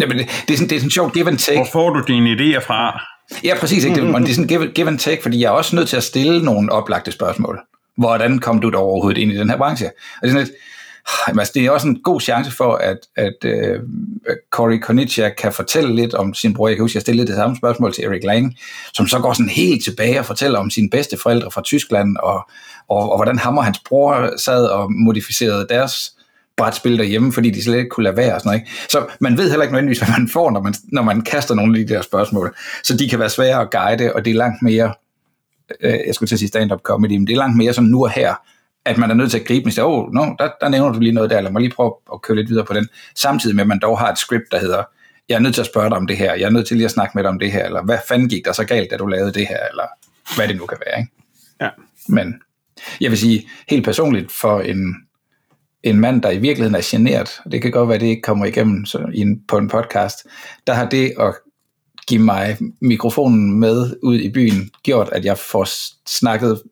Jamen, det, det, er sådan, det er sådan sjovt give and take. Hvor får du dine idéer fra? Ja, præcis. Ikke? Det, det er sådan give, give and take, fordi jeg er også nødt til at stille nogle oplagte spørgsmål. Hvordan kom du dog overhovedet ind i den her branche? Og det er sådan lidt, ah, altså, det er også en god chance for, at, at øh, uh, Cory Konitsia kan fortælle lidt om sin bror. Jeg kan huske, jeg stillede det samme spørgsmål til Erik Lang, som så går sådan helt tilbage og fortæller om sine bedste forældre fra Tyskland, og, og, og hvordan ham og hans bror sad og modificerede deres brætspil derhjemme, fordi de slet ikke kunne lade være og sådan noget. Ikke? Så man ved heller ikke nødvendigvis, hvad man får, når man, når man kaster nogle af de der spørgsmål. Så de kan være svære at guide, og det er langt mere, øh, jeg skulle til at sige stand-up comedy, men det er langt mere sådan nu og her, at man er nødt til at gribe og sige, oh, no, der, der nævner du lige noget der, lad mig lige prøve at køre lidt videre på den, samtidig med, at man dog har et script, der hedder, jeg er nødt til at spørge dig om det her, jeg er nødt til lige at snakke med dig om det her, eller hvad fanden gik der så galt, da du lavede det her, eller hvad det nu kan være. Ikke? Ja. Men jeg vil sige, helt personligt, for en, en mand, der i virkeligheden er generet, og det kan godt være, at det ikke kommer igennem så, i en, på en podcast, der har det at give mig mikrofonen med ud i byen, gjort, at jeg får snakket,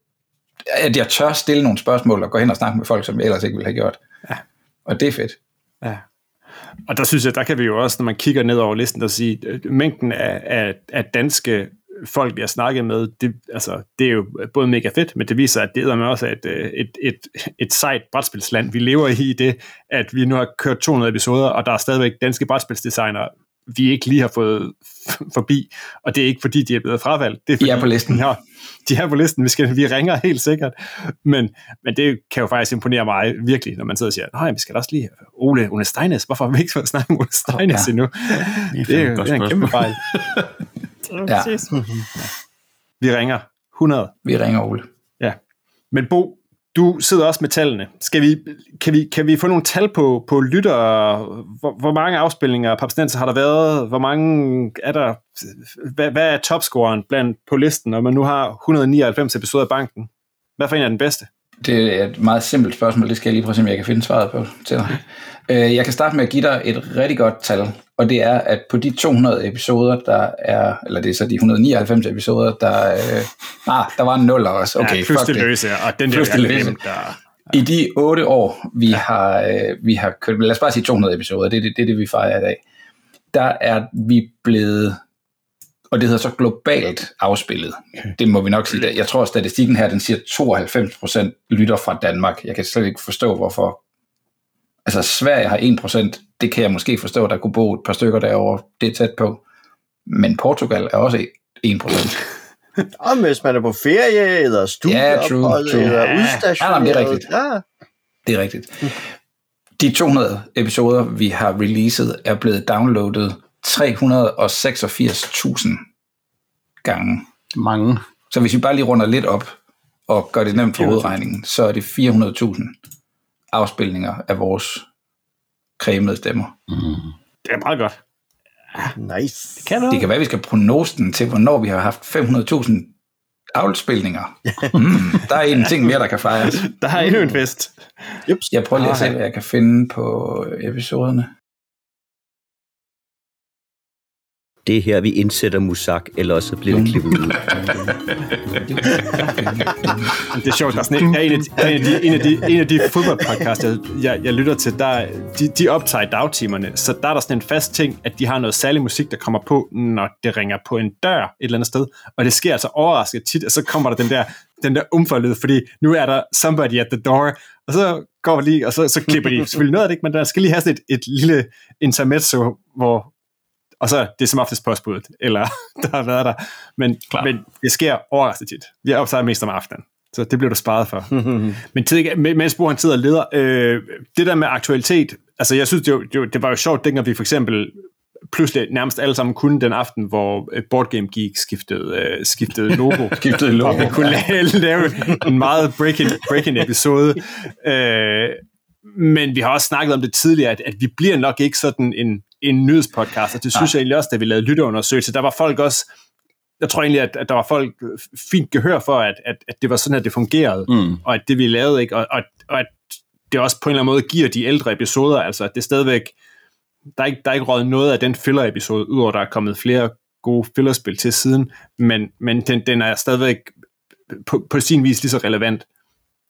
at jeg tør stille nogle spørgsmål og gå hen og snakke med folk, som jeg ellers ikke ville have gjort. Ja. Og det er fedt. Ja. Og der synes jeg, der kan vi jo også, når man kigger ned over listen, der sige, mængden af, af, af danske folk, vi har snakket med, det, altså, det er jo både mega fedt, men det viser, at det er med også et, et, et, et sejt brætspilsland. Vi lever i det, at vi nu har kørt 200 episoder, og der er stadigvæk danske brætspilsdesignere, vi ikke lige har fået forbi, og det er ikke fordi, de er blevet fravalgt. Det er fordi, de er på listen. Ja, de er på listen. Vi, skal, vi ringer helt sikkert. Men, men det kan jo faktisk imponere mig virkelig, når man sidder og siger, nej, vi skal også lige Ole, Ole Steines. Hvorfor har vi ikke fået snakket om Ole Steines ja. endnu? Det, det er, det er en kæmpe fejl. ja. Vi ringer 100. Vi ringer Ole. Ja. Men Bo, du sidder også med tallene. Skal vi, kan, vi, kan vi få nogle tal på, på lyttere? Hvor, hvor mange afspilninger af Papsnenser har der været? Hvor mange er der? Hvad, hvad er topscoren blandt på listen, når man nu har 199 episoder af banken? Hvad for en er den bedste? Det er et meget simpelt spørgsmål, det skal jeg lige prøve at se, om jeg kan finde svaret på til dig. [laughs] Øh, Jeg kan starte med at give dig et rigtig godt tal, og det er, at på de 200 episoder, der er, eller det er så de 199 episoder, der, øh, ah, der var en nuller også. Okay, ja, fuck det løse, og den der, jeg glemt, der, I de otte år, vi, ja. har, øh, vi har kørt, lad os bare sige 200 episoder, det er det, det, det vi fejrer i dag, der er vi blevet, og det hedder så globalt afspillet. Det må vi nok sige. Jeg tror, at statistikken her, den siger 92% lytter fra Danmark. Jeg kan slet ikke forstå, hvorfor. Altså, Sverige har 1%, det kan jeg måske forstå, der kunne bo et par stykker derovre, det er tæt på. Men Portugal er også 1%. [laughs] Og hvis man er på ferie, eller studieophold, true. eller Ja. udstationeret. Ja, det er rigtigt. Ja. Det er rigtigt. De 200 episoder, vi har releaset, er blevet downloadet 386.000 gange. Mange. Så hvis vi bare lige runder lidt op og gør det nemt for hovedregningen, så er det 400.000 afspilninger af vores cremede stemmer. det er meget godt. Nice. Kan du? Det kan være, at vi skal prognosen til, hvornår vi har haft 500.000 afspilninger. [laughs] Mm, der er en ting mere, der kan fejres. Der er endnu en fest. Jeg prøver lige at se, hvad jeg kan finde på episoderne. Det er her, vi indsætter musak, eller også bliver det klippet ud. [laughs] Det er sjovt, der er, sådan en, der er en, af de, en, af de, en, af de, en af de jeg, jeg, jeg lytter til, der, de, de optager i dagtimerne, så der er der sådan en fast ting, at de har noget særlig musik, der kommer på, når det ringer på en dør et eller andet sted, og det sker altså overrasket tit, og så kommer der den der, den der umforlyd, fordi nu er der somebody at the door, og så går vi lige, og så, så klipper de. Selvfølgelig noget af det, ikke, men der skal lige have sådan et, et lille intermezzo, hvor og så det er som oftest postbuddet, eller [laughs] der har været der. Men, Klar. men det sker overraskende tit. Vi optager mest om aftenen, så det bliver du sparet for. [laughs] men tid, mens Bo han sidder og leder, øh, det der med aktualitet, altså jeg synes, det, var, det var jo sjovt, dengang vi for eksempel pludselig nærmest alle sammen kunne den aften, hvor øh, Board Game Geek skiftede, øh, skiftede logo. [laughs] Skiftede logo. Og vi kunne lave, lave en meget breaking, breaking episode. Øh, men vi har også snakket om det tidligere, at, at vi bliver nok ikke sådan en, en nyhedspodcast, og det synes jeg egentlig også, da vi lavede lytterundersøgelse, der var folk også, jeg tror egentlig, at, at der var folk fint gehør for, at, at, at det var sådan, at det fungerede, Mm. og at det vi lavede, ikke, og, og, og at det også på en eller anden måde giver de ældre episoder, altså at det stadigvæk, der er ikke, der er ikke røget noget af den filler-episode, udover der er kommet flere gode fillerspil til siden, men, men den, den er stadigvæk på, på sin vis lige så relevant,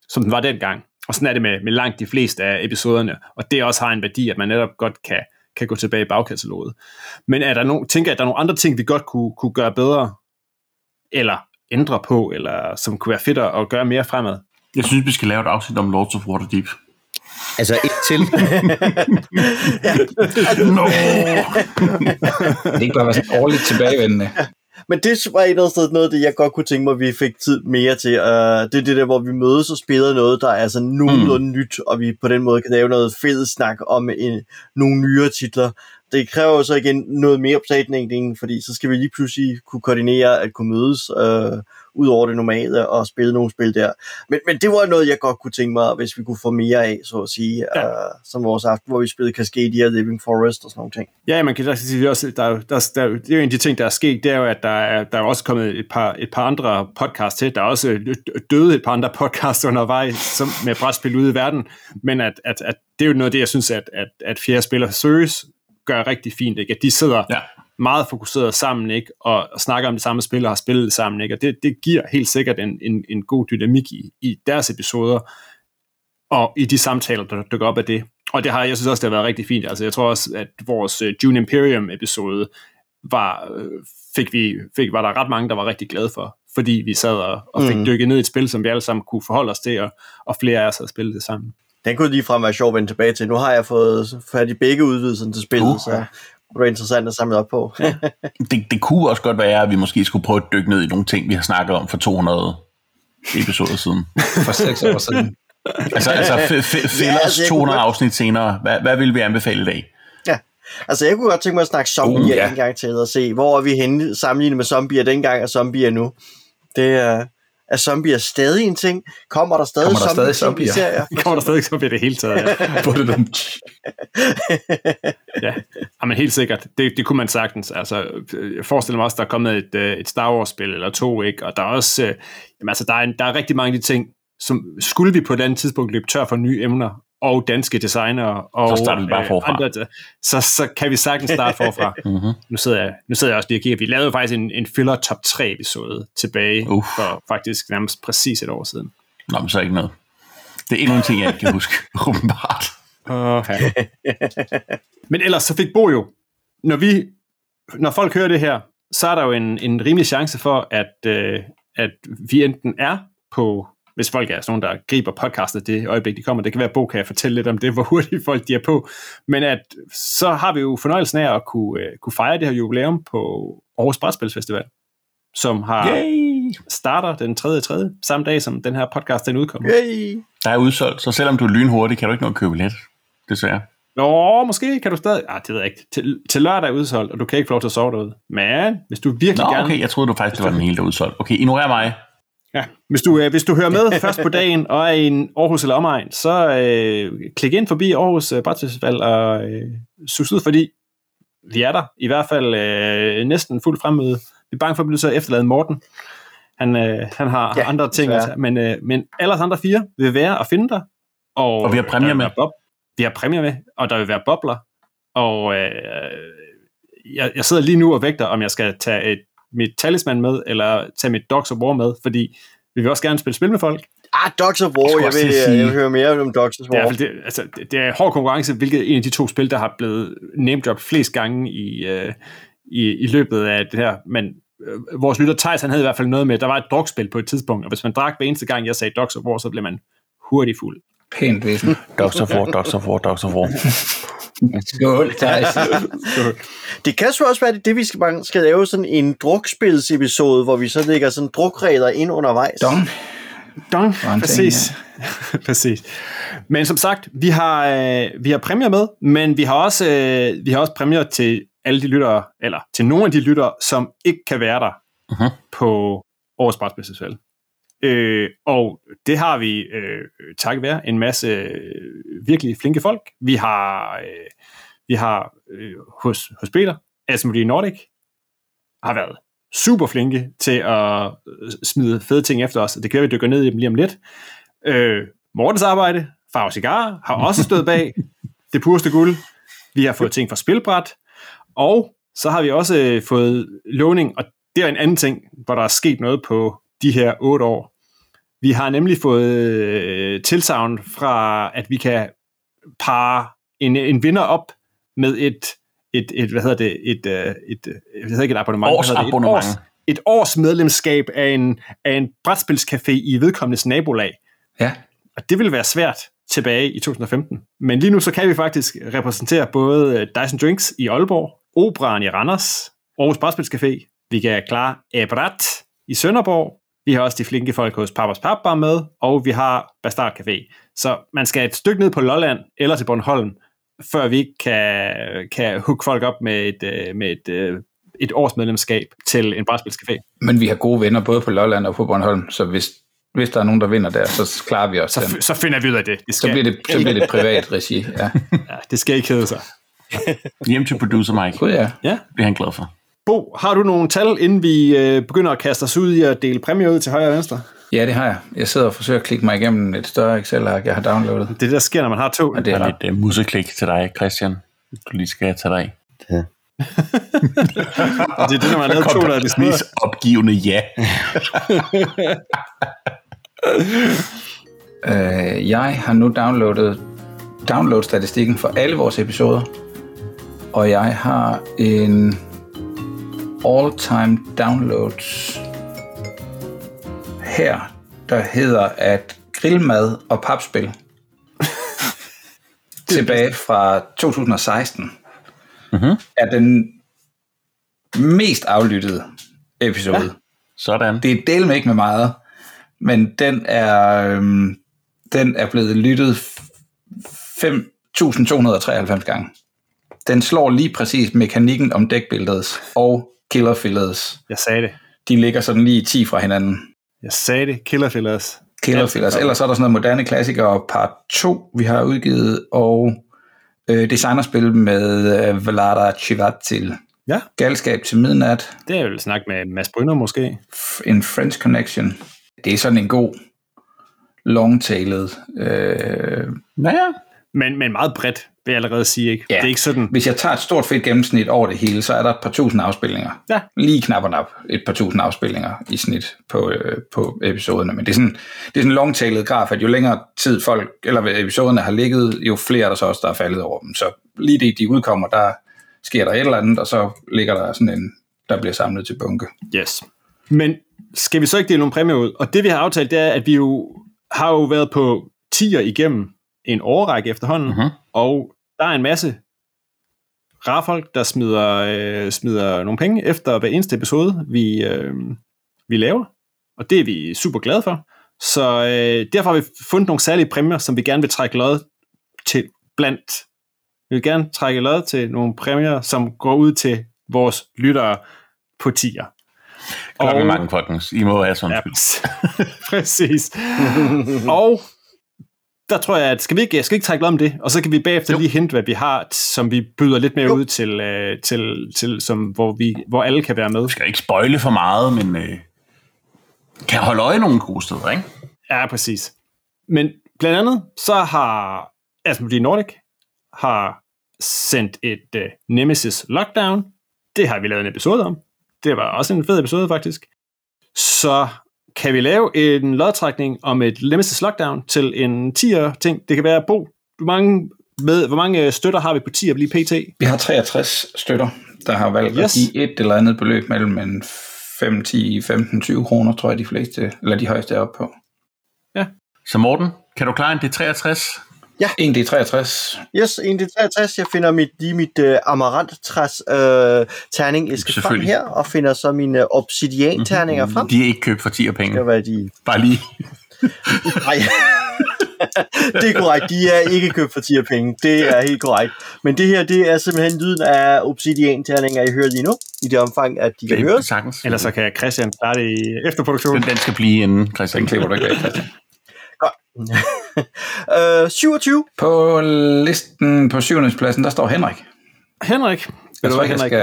som den var dengang. Og sådan er det med, med langt de fleste af episoderne, og det også har en værdi, at man netop godt kan, kan gå tilbage i bagkataloget. Men er der nogen, tænker jeg, at der er nogle andre ting, vi godt kunne, kunne gøre bedre, eller ændre på, eller som kunne være fedt at gøre mere fremad? Jeg synes, vi skal lave et afsnit om Lords of Waterdeep. Altså et til. [laughs] No! Det ikke bare være sådan årligt tilbagevendende. Men det var et eller andet sted noget af det, jeg godt kunne tænke mig, at vi fik tid mere til. Uh, det er det der, hvor vi mødes og spiller noget, der er sådan nogenlunde mm. nyt, og vi på den måde kan lave noget fed snak om en, nogle nyere titler. Det kræver jo så igen noget mere opsætning, fordi så skal vi lige pludselig kunne koordinere at kunne mødes uh, ud over det normale og spille nogle spil der. Men, men det var noget, jeg godt kunne tænke mig, hvis vi kunne få mere af, så at sige, ja. uh, som vores aften, hvor vi spillede Cascadia, Living Forest og sådan nogle ting. Ja, man kan da sige også, der, er jo- der, der, det er jo en af de ting, der er sket, det er jo, at der er, der er også kommet et par, et par andre podcasts til. Der er også døde et par andre podcasts undervejs som med brætspil ude i verden, men at, at, at det er jo noget af det, jeg synes, at, at, at fjerde spiller søges gør rigtig fint, ikke? at de sidder Ja. Meget fokuseret sammen, ikke? Og, og snakker om det samme spil og har spillet sammen, ikke? og det, det giver helt sikkert en, en, en god dynamik i, i deres episoder, og i de samtaler, der dukker op af det. Og det har, jeg synes også, det har været rigtig fint. Altså, jeg tror også, at vores uh, June Imperium episode var, øh, fik vi, fik, var der ret mange, der var rigtig glade for, fordi vi sad og, og fik Mm. dykket ned i et spil, som vi alle sammen kunne forholde os til, og, og flere af os havde spillet det sammen. Den kunne ligefrem være sjov at vende tilbage til. Nu har jeg fået fat i begge udvidelser til spillet, uh. så det var interessant at samle op på. [laughs] Det, det kunne også godt være, at vi måske skulle prøve at dykke ned i nogle ting, vi har snakket om for 200 episoder siden. [laughs] For seks år siden. Altså, altså f- f- fillers Ja, altså, jeg kunne 200 godt- afsnit senere. Hvad, hvad vil vi anbefale i dag? altså, jeg kunne godt tænke mig at snakke zombier Uh, uh, ja. ja. en gang til, og se, hvor er vi henne sammenlignet med zombier dengang og zombier nu. Det er... Er zombier stadig en ting? Kommer der stadig, Kommer der stadig zombie- zombier? serier? [laughs] Kommer der stadig så bliver det hele taget. Ja. [laughs] Både dem. ja. Jamen helt sikkert. Det, det kunne man sagtens. Altså, øh, jeg forestiller mig også, der er kommet et, øh, et Star Wars-spil eller to, ikke? Og der er også, øh, jamen, altså, der er, en, der er rigtig mange af de ting, som skulle vi på et andet tidspunkt løbe tør for nye emner, og danske designere, og Så starter vi bare forfra. andre, så, så kan vi sagtens starte [laughs] forfra. Mm-hmm. nu, sidder jeg, nu sidder jeg også lige og kigger. Vi lavede faktisk en, en filler top 3 episode tilbage Uff. for faktisk nærmest præcis et år siden. Nå, men så ikke noget. Det er endnu en ting, jeg ikke kan huske, [laughs] åbenbart. Okay. Men ellers så fik Bo jo, når vi, når folk hører det her, så er der jo en, en rimelig chance for, at, øh, at vi enten er på, hvis folk er sådan nogen, der griber podcastet det øjeblik, de kommer, det kan være, at Bo kan fortælle lidt om det, [laughs] hvor hurtigt folk de er på, men at så har vi jo fornøjelsen af at kunne, øh, kunne fejre det her jubilæum på Aarhus Brætspilsfestival, som har Yay! starter den 3. 3. samme dag, som den her podcast den udkommer. Yay. Der er udsolgt, så selvom du er lynhurtig, kan du ikke nå at købe billet. Desværre. Nå, måske kan du stadig... Ah, det ved jeg ikke. Til, til lørdag er udsolgt, og du kan ikke få lov til at sove derude. Men hvis du virkelig Nå, gerne... okay, jeg troede du faktisk, det var den hele, der er udsolgt. Okay, ignorer mig. Ja. [laughs] Hvis, du, øh, hvis du hører med [laughs] først på dagen og er i en Aarhus eller omegn, så øh, klik ind forbi Aarhus øh, Brætfestival og øh, sus ud, fordi vi er der. I hvert fald øh, næsten fuldt fremmøde. Vi er bange for at blive så efterladet Morten. Han, øh, han har Ja, andre ting, at, men, øh, men alle os andre fire vil være at finde dig. Og, Og vi har præmier med. Bob, vi har præmier med, og der vil være bobler. Og øh, jeg, jeg sidder lige nu og vægter, om jeg skal tage et, mit talisman med, eller tage mit Dogs of War med, fordi vi vil også gerne spille spil med folk. Ah, Dogs of War. Jeg også vil, til at sige- jeg vil høre mere om Dogs of Det er, i War. hvert fald det, altså, det, det er hård konkurrence, hvilket en af de to spil, der har blevet name flest gange i, øh, i, i løbet af det her. Men øh, vores lytter Thijs, han havde i hvert fald noget med, der var et drukspil på et tidspunkt, og hvis man drak hver eneste gang, jeg sagde Dogs of War, så blev man hurtigt fuld. Pænt væsen. Dogs of War, Dogs of War, Dogs of War. [laughs] Skål, Thijs. Det kan så også være, det, er det vi skal, man skal lave sådan en drukspilsepisode, hvor vi så lægger sådan drukregler ind undervejs. Dong. Dong, præcis. [laughs] præcis. Men som sagt, vi har, øh, vi har præmier med, men vi har, også, øh, vi har også præmier til alle de lyttere, eller til nogle af de lyttere, som ikke kan være der Mhm. på Årets Brætspilsfestival. Øh, og det har vi øh, takket være en masse øh, virkelig flinke folk. Vi har, øh, vi har øh, hos, hos Peter, Asmodee Nordic, har været super flinke til at øh, smide fede ting efter os, og det kan vi dykker ned i dem lige om lidt. Øh, Mortens arbejde, Farve Cigar, har også stået bag [laughs] det pureste guld. Vi har fået ting fra Spilbræt, og så har vi også øh, fået låning, og det er en anden ting, hvor der er sket noget på de her otte år. Vi har nemlig fået øh, tilsavn fra, at vi kan parre en, en vinder op med et, et, et hvad hedder det, et, øh, et, et jeg hedder ikke et abonnement, hvad hedder det? Et års, et års medlemskab af en, af en brætspilscafé i vedkommendes nabolag. Ja. Og det ville være svært tilbage i 2015. Men lige nu så kan vi faktisk repræsentere både øh, Dyson Drinks i Aalborg, Operan i Randers, Aarhus Brætspilscafé, vi kan klare Ebrat i Sønderborg, vi har også de flinke folk hos Papas Papbar med, og vi har Bastard Café. Så man skal et stykke ned på Lolland eller til Bornholm, før vi ikke kan, kan hooke folk op med et, øh, med et, øh, et årsmedlemskab til en brætspilscafé. Men vi har gode venner både på Lolland og på Bornholm, så hvis, hvis der er nogen, der vinder der, så klarer vi os Så, den. f- så finder vi ud af det. det Så skal, bliver det, så bliver det privat regi. Ja. ja, det skal ikke hedde sig. Hjem til producer Mike. Gud ja. Ja. Det er han glad for. Bo, har du nogle tal, inden vi øh, begynder at kaste os ud i at dele præmier ud til højre og venstre? Ja, det har jeg. Jeg sidder og forsøger at klikke mig igennem et større Excel-ark, jeg har downloadet. Det er der sker, når man har to. Og det er lidt uh, museklik til dig, Christian. Du lige skal tage dig af. Og [laughs] det er det, når man har lavet to, der er det. Mest opgivende ja. [laughs] Øh, jeg har nu downloadet download-statistikken for alle vores episoder, og jeg har en all-time downloads her, der hedder, at grillmad og papspil [laughs] tilbage fra 2016 Mhm. er den mest aflyttede episode. Ja. Sådan. Det er del med ikke med meget, men den er, øhm, den er blevet lyttet 5.293 gange. Den slår lige præcis mekanikken om dækbilledet og killerfillets. Jeg sagde det. De ligger sådan lige 10 fra hinanden. Jeg sagde det. Killer Fillers. Killer Fillers. Ellers er der sådan noget moderne klassikere part 2, vi har udgivet, og øh, designerspil med øh, Vlada Chivatil. Ja. Galskab til midnat. Det er jo snak med Mads Brynner måske. En French Connection. Det er sådan en god long-tailed. Øh, Naja, Men, men meget bredt, vil jeg allerede sige. Ikke? Ja. Det er ikke sådan... hvis jeg tager et stort fedt gennemsnit over det hele, så er der et par tusind afspilninger. Ja. Lige knap og nap et par tusind afspilninger i snit på, øh, på episoderne. Men det er sådan, det er sådan en long-tailed graf, at jo længere tid folk, eller episoderne har ligget, jo flere er der så også, der er faldet over dem. Så lige det, de udkommer, der sker der et eller andet, og så ligger der sådan en, der bliver samlet til bunke. Yes. Men skal vi så ikke dele nogle præmier ud? Og det vi har aftalt, det er, at vi jo har jo været på 10'er igennem en årrække efterhånden, Mhm. og der er en masse rare folk, der smider, øh, smider nogle penge efter hver eneste episode, vi, øh, vi laver. Og det er vi super glade for. Så øh, derfor har vi fundet nogle særlige præmier, som vi gerne vil trække lod til blandt. Vi vil gerne trække lod til nogle præmier, som går ud til vores lyttere på 10'er. klokken Og- mange folkens. I må have sådan Ja, [laughs] præcis. og der tror jeg, at skal vi ikke, skal vi ikke trække om det, og så kan vi bagefter jo. lige hente, hvad vi har, som vi byder lidt mere Jo. ud til, øh, til, til som, hvor, vi, hvor alle kan være med. Jeg skal ikke spoile for meget, men øh, kan holde øje nogle gode steder, ikke? Ja, præcis. Men blandt andet, så har Asmodee Nordic har sendt et uh, Nemesis Lockdown. Det har vi lavet en episode om. Det var også en fed episode, faktisk. Så kan vi lave en lodtrækning om et Nemesis Lockdown til en 10'er ting. Det kan være, Bo, hvor mange, med, hvor mange støtter har vi på 10'er lige pt? Vi har 63 støtter, der har valgt yes. at give et eller andet beløb mellem en 5, 10, 15, 20 kroner, tror jeg de fleste, eller de højeste er oppe på. Så Morten, kan du klare en D63? En det er 63. Yes, en det 63. Jeg finder mit, lige mit uh, amaranttræs uh, terning æske frem her, og finder så mine uh, obsidian terninger frem. De er ikke købt for 10 penge. Det var de... Bare lige. [laughs] Nej. [laughs] det er korrekt. De er ikke købt for 10 penge. Det er helt korrekt. Men det her, det er simpelthen lyden af obsidian-terninger, I hører lige nu. I det omfang, at de kan er høres. sagtens. Ellers så kan Christian starte i efterproduktionen. Den, den skal blive inden, Christian. Den klipper du ikke af, [laughs] Christian. [laughs] uh, 27. På listen på syvende pladsen, der står Henrik. Henrik. Jeg tror ikke, jeg skal,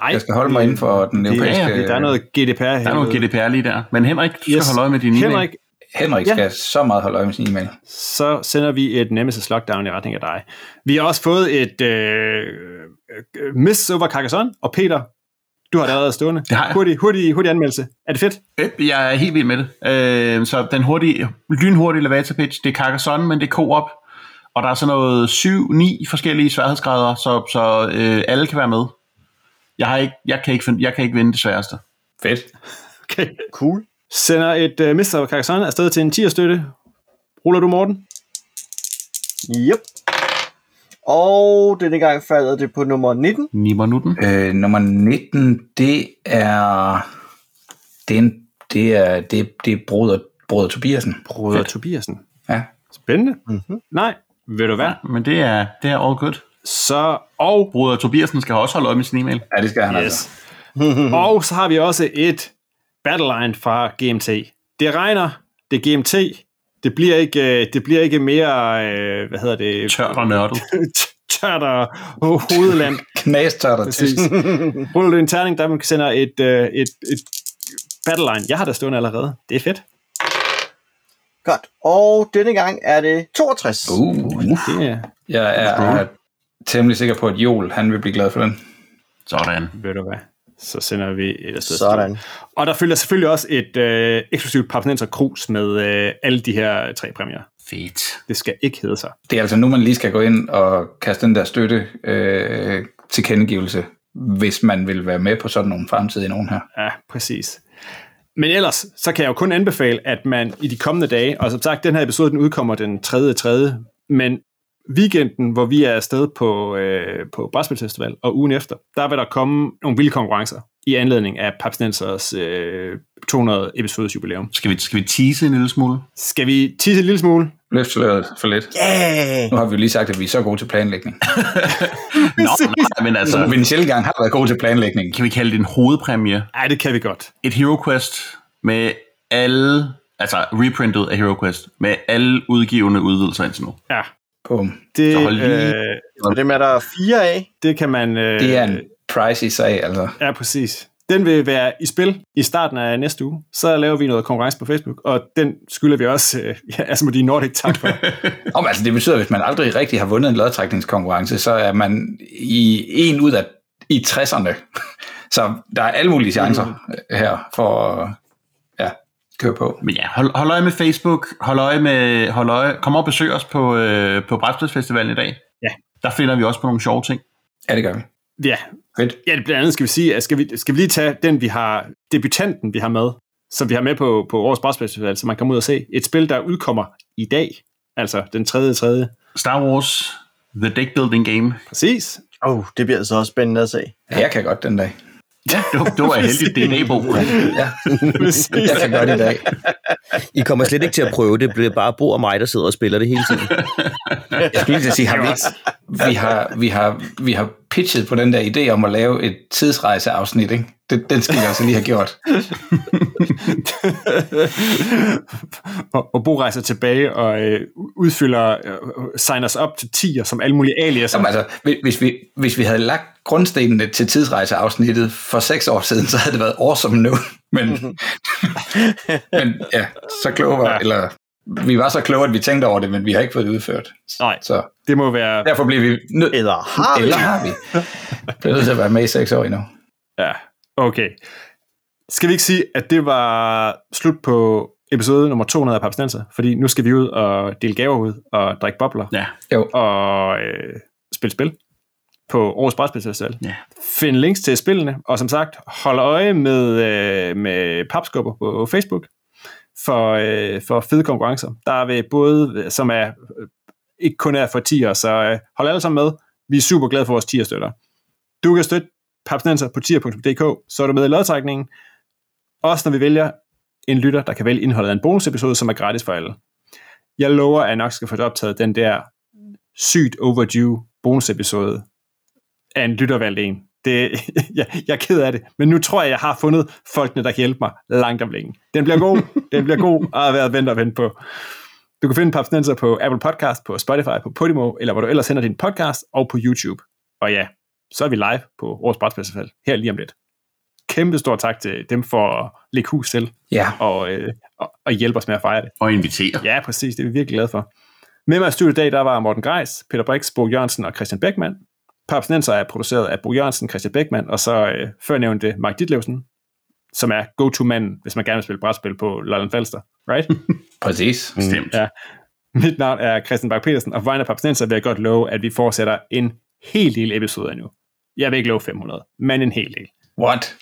Nej, jeg skal holde mig inden for den europæiske... ja, der er noget GDPR her. Der er noget GDPR lige der. Men Henrik, du skal Yes. holde øje med din e-mail. Henrik, Henrik Ja. skal så meget holde øje med sin e-mail. så sender vi et Nemesis Lockdown i retning af dig. Vi har også fået et øh, øh, Miss over Carcassonne, og Peter, du har det allerede stående. Det har jeg. Hurtig, hurtig, hurtig anmeldelse. Er det fedt? Øh, Jeg er helt vild med det. Øh, så den hurtige, lynhurtige elevator pitch, det er Carcassonne, men det er co-op. Og der er sådan noget 7-9 forskellige sværhedsgrader, så, så øh, alle kan være med. Jeg, har ikke, jeg, kan ikke, finde- jeg kan ikke vinde det sværeste. Fedt. Okay. Cool. Sender et uh, Mr. over Carcassonne afsted til en 10'er støtte. Ruller du, Morten? Yep. Og denne gang falder det på nummer 19. Nimmer nu den. Øh, nummer 19, det er... Det er, en, det er, det, det er Broder, Broder Tobiasen. Broder Tobiasen. Ja. Spændende. Mm-hmm. Nej, ved du hvad? Men det er, det er all good. Så, og, Broder Tobiasen skal også holde øje med sin e-mail. ja, det skal han altså. yes. [laughs] og så har vi også et battleline fra GMT. Det regner, det er GMT, det bliver ikke, øh, det bliver ikke mere, øh, hvad hedder det? Tørt og nørdet. [laughs] tørt og hovedland. [laughs] Knastørt og tysk. [laughs] Ruller du en terning, der man sender et, øh, et, et battleline. Jeg har der stående allerede. Det er fedt. Godt. Og denne gang er det 62. Uh, Det er, jeg er temmelig sikker på, at Joel han vil blive glad for den. Sådan. ved du hvad, så sender vi et afsted. Sådan. Og der følger selvfølgelig også et øh, eksklusivt Papinenser Krus med øh, alle de her tre præmier. Fedt. Det skal ikke hedde sig. Det er altså nu, man lige skal gå ind og kaste den der støtte øh, til kendegivelse, hvis man vil være med på sådan nogle fremtidige nogen her. Ja, præcis. Men ellers, så kan jeg jo kun anbefale, at man i de kommende dage, og som sagt, den her episode, den udkommer den 3. 3. Men weekenden, hvor vi er afsted på, øh, på Brætspil Festival, og ugen efter, der vil der komme nogle vilde konkurrencer i anledning af Papsnensers øh, 200 episodes jubilæum. Skal vi, skal vi tease en lille smule? Skal vi tisse en lille smule? Løft sløret for lidt. Yeah! Nu har vi jo lige sagt, at vi er så gode til planlægning. [laughs] Nå, nej, men Så altså, vi en sjældent gang har været gode til planlægning. kan vi kalde det en hovedpræmie? Nej, det kan vi godt. Et Hero Quest med alle, altså reprintet af Hero Quest, med alle udgivende udvidelser indtil nu. Ja, Boom. det, Så hold lige- øh, Og dem er der fire af. det kan man... Øh, Det er en pricey sag, altså. Ja, præcis. Den vil være i spil i starten af næste uge. Så laver vi noget konkurrence på Facebook, og den skylder vi også øh, ja, Asmodee Nordic tak for. [laughs] Om, altså, det betyder, at hvis man aldrig rigtig har vundet en lodtrækningskonkurrence, så er man i en ud af i 60'erne. [laughs] Så der er alle mulige chancer her for køre på. Men ja, hold, hold øje med Facebook, hold øje med, hold øje, kom og besøg os på, øh, på Brætspilsfestivalen i dag. Ja. Der finder vi også på nogle sjove ting. Ja, det gør vi. ja, Fedt. ja, blandt andet skal vi sige, at skal vi, skal vi lige tage den, vi har, debutanten, vi har med, som vi har med på, på Årets Brætspilsfestival, så man kommer ud og se. Et spil, der udkommer i dag, altså den 3. 3. Star Wars, The Deck Building Game. Præcis. Åh, oh, det bliver så også spændende at se. Ja, jeg kan godt den dag. Ja, det var, det var [laughs] heldigt, det er nabo. Ja, jeg kan godt i dag. I kommer slet ikke til at prøve det. Det bliver bare Bo og mig, der sidder og spiller det hele tiden. Jeg skulle lige sige, har vi, ikke, vi, har, vi, har, vi har pitchet på den der idé om at lave et tidsrejseafsnit, ikke? Den, den skal vi altså lige have gjort. [laughs] og, og Bo rejser tilbage og øh, udfylder, øh, signer os op til 10'er som alle mulige aliaser. Jamen, altså, hvis- vi, hvis vi havde lagt grundstenene til tidsrejseafsnittet for seks år siden, så havde det været awesome nu. Men, [laughs] men ja, så kloge var, ja. eller vi var så kloge, at vi tænkte over det, men vi har ikke fået det udført. Nej. Så Det må være... derfor bliver vi nødt... Eller har vi? Eller har vi? [laughs] Bliver nødt til at være med i seks år endnu. Ja, okay. Skal vi ikke sige, at det var slut på episode nummer 200 af Papstenser? Fordi nu skal vi ud og dele gaver ud og drikke bobler Ja, Jo, og øh, spille spil på Årets Brætspilsfestival. ja. Find links til spillene, og som sagt, hold øje med, øh, med papskubber på Facebook for, øh, for fede konkurrencer. Der vil både, som er øh, ikke kun er for 10'er, så øh, hold alle sammen med. Vi er super glade for vores 10'er støtter. Du kan støtte Papsnenser på tier.dk, så er du med i lodtrækningen. Også når vi vælger en lytter, der kan vælge indholdet af en bonusepisode, som er gratis for alle. Jeg lover, at jeg nok skal få det optaget, den der sygt overdue bonusepisode af en lyttervalgt en. Det, [laughs] jeg, jeg er ked af det, men nu tror jeg, jeg har fundet folkene, der kan hjælpe mig langt om længe. Den bliver god, den bliver god, og har været vendt og vente på. Du kan finde Papsnenser på Apple Podcast, på Spotify, på Podimo, eller hvor du ellers sender din podcast, og på YouTube. Og ja, så er vi live på Årets Brætspilsfestival her lige om lidt. Kæmpe stor tak til dem for at lægge hus til ja. og, øh, og, og hjælpe os med at fejre det. Og invitere. Ja, præcis. Det er vi virkelig glade for. Med mig i studiet i dag, der var Morten Greis, Peter Brix, Bo Jørgensen og Christian Beckmann. Papsnenser er produceret af Bo Jørgensen, Christian Beckmann, og så øh, før nævnte Mark Ditlevsen, som er go-to-manden, hvis man gerne vil spille brætspil på Lolland Falster. Right? [laughs] Præcis. Bestemt. Ja. Mit navn er Christian Bak petersen og på vegne af Papsnenser vil jeg godt love, at vi fortsætter en hel del episoder endnu. Jeg vil ikke love 500, men en hel del. What?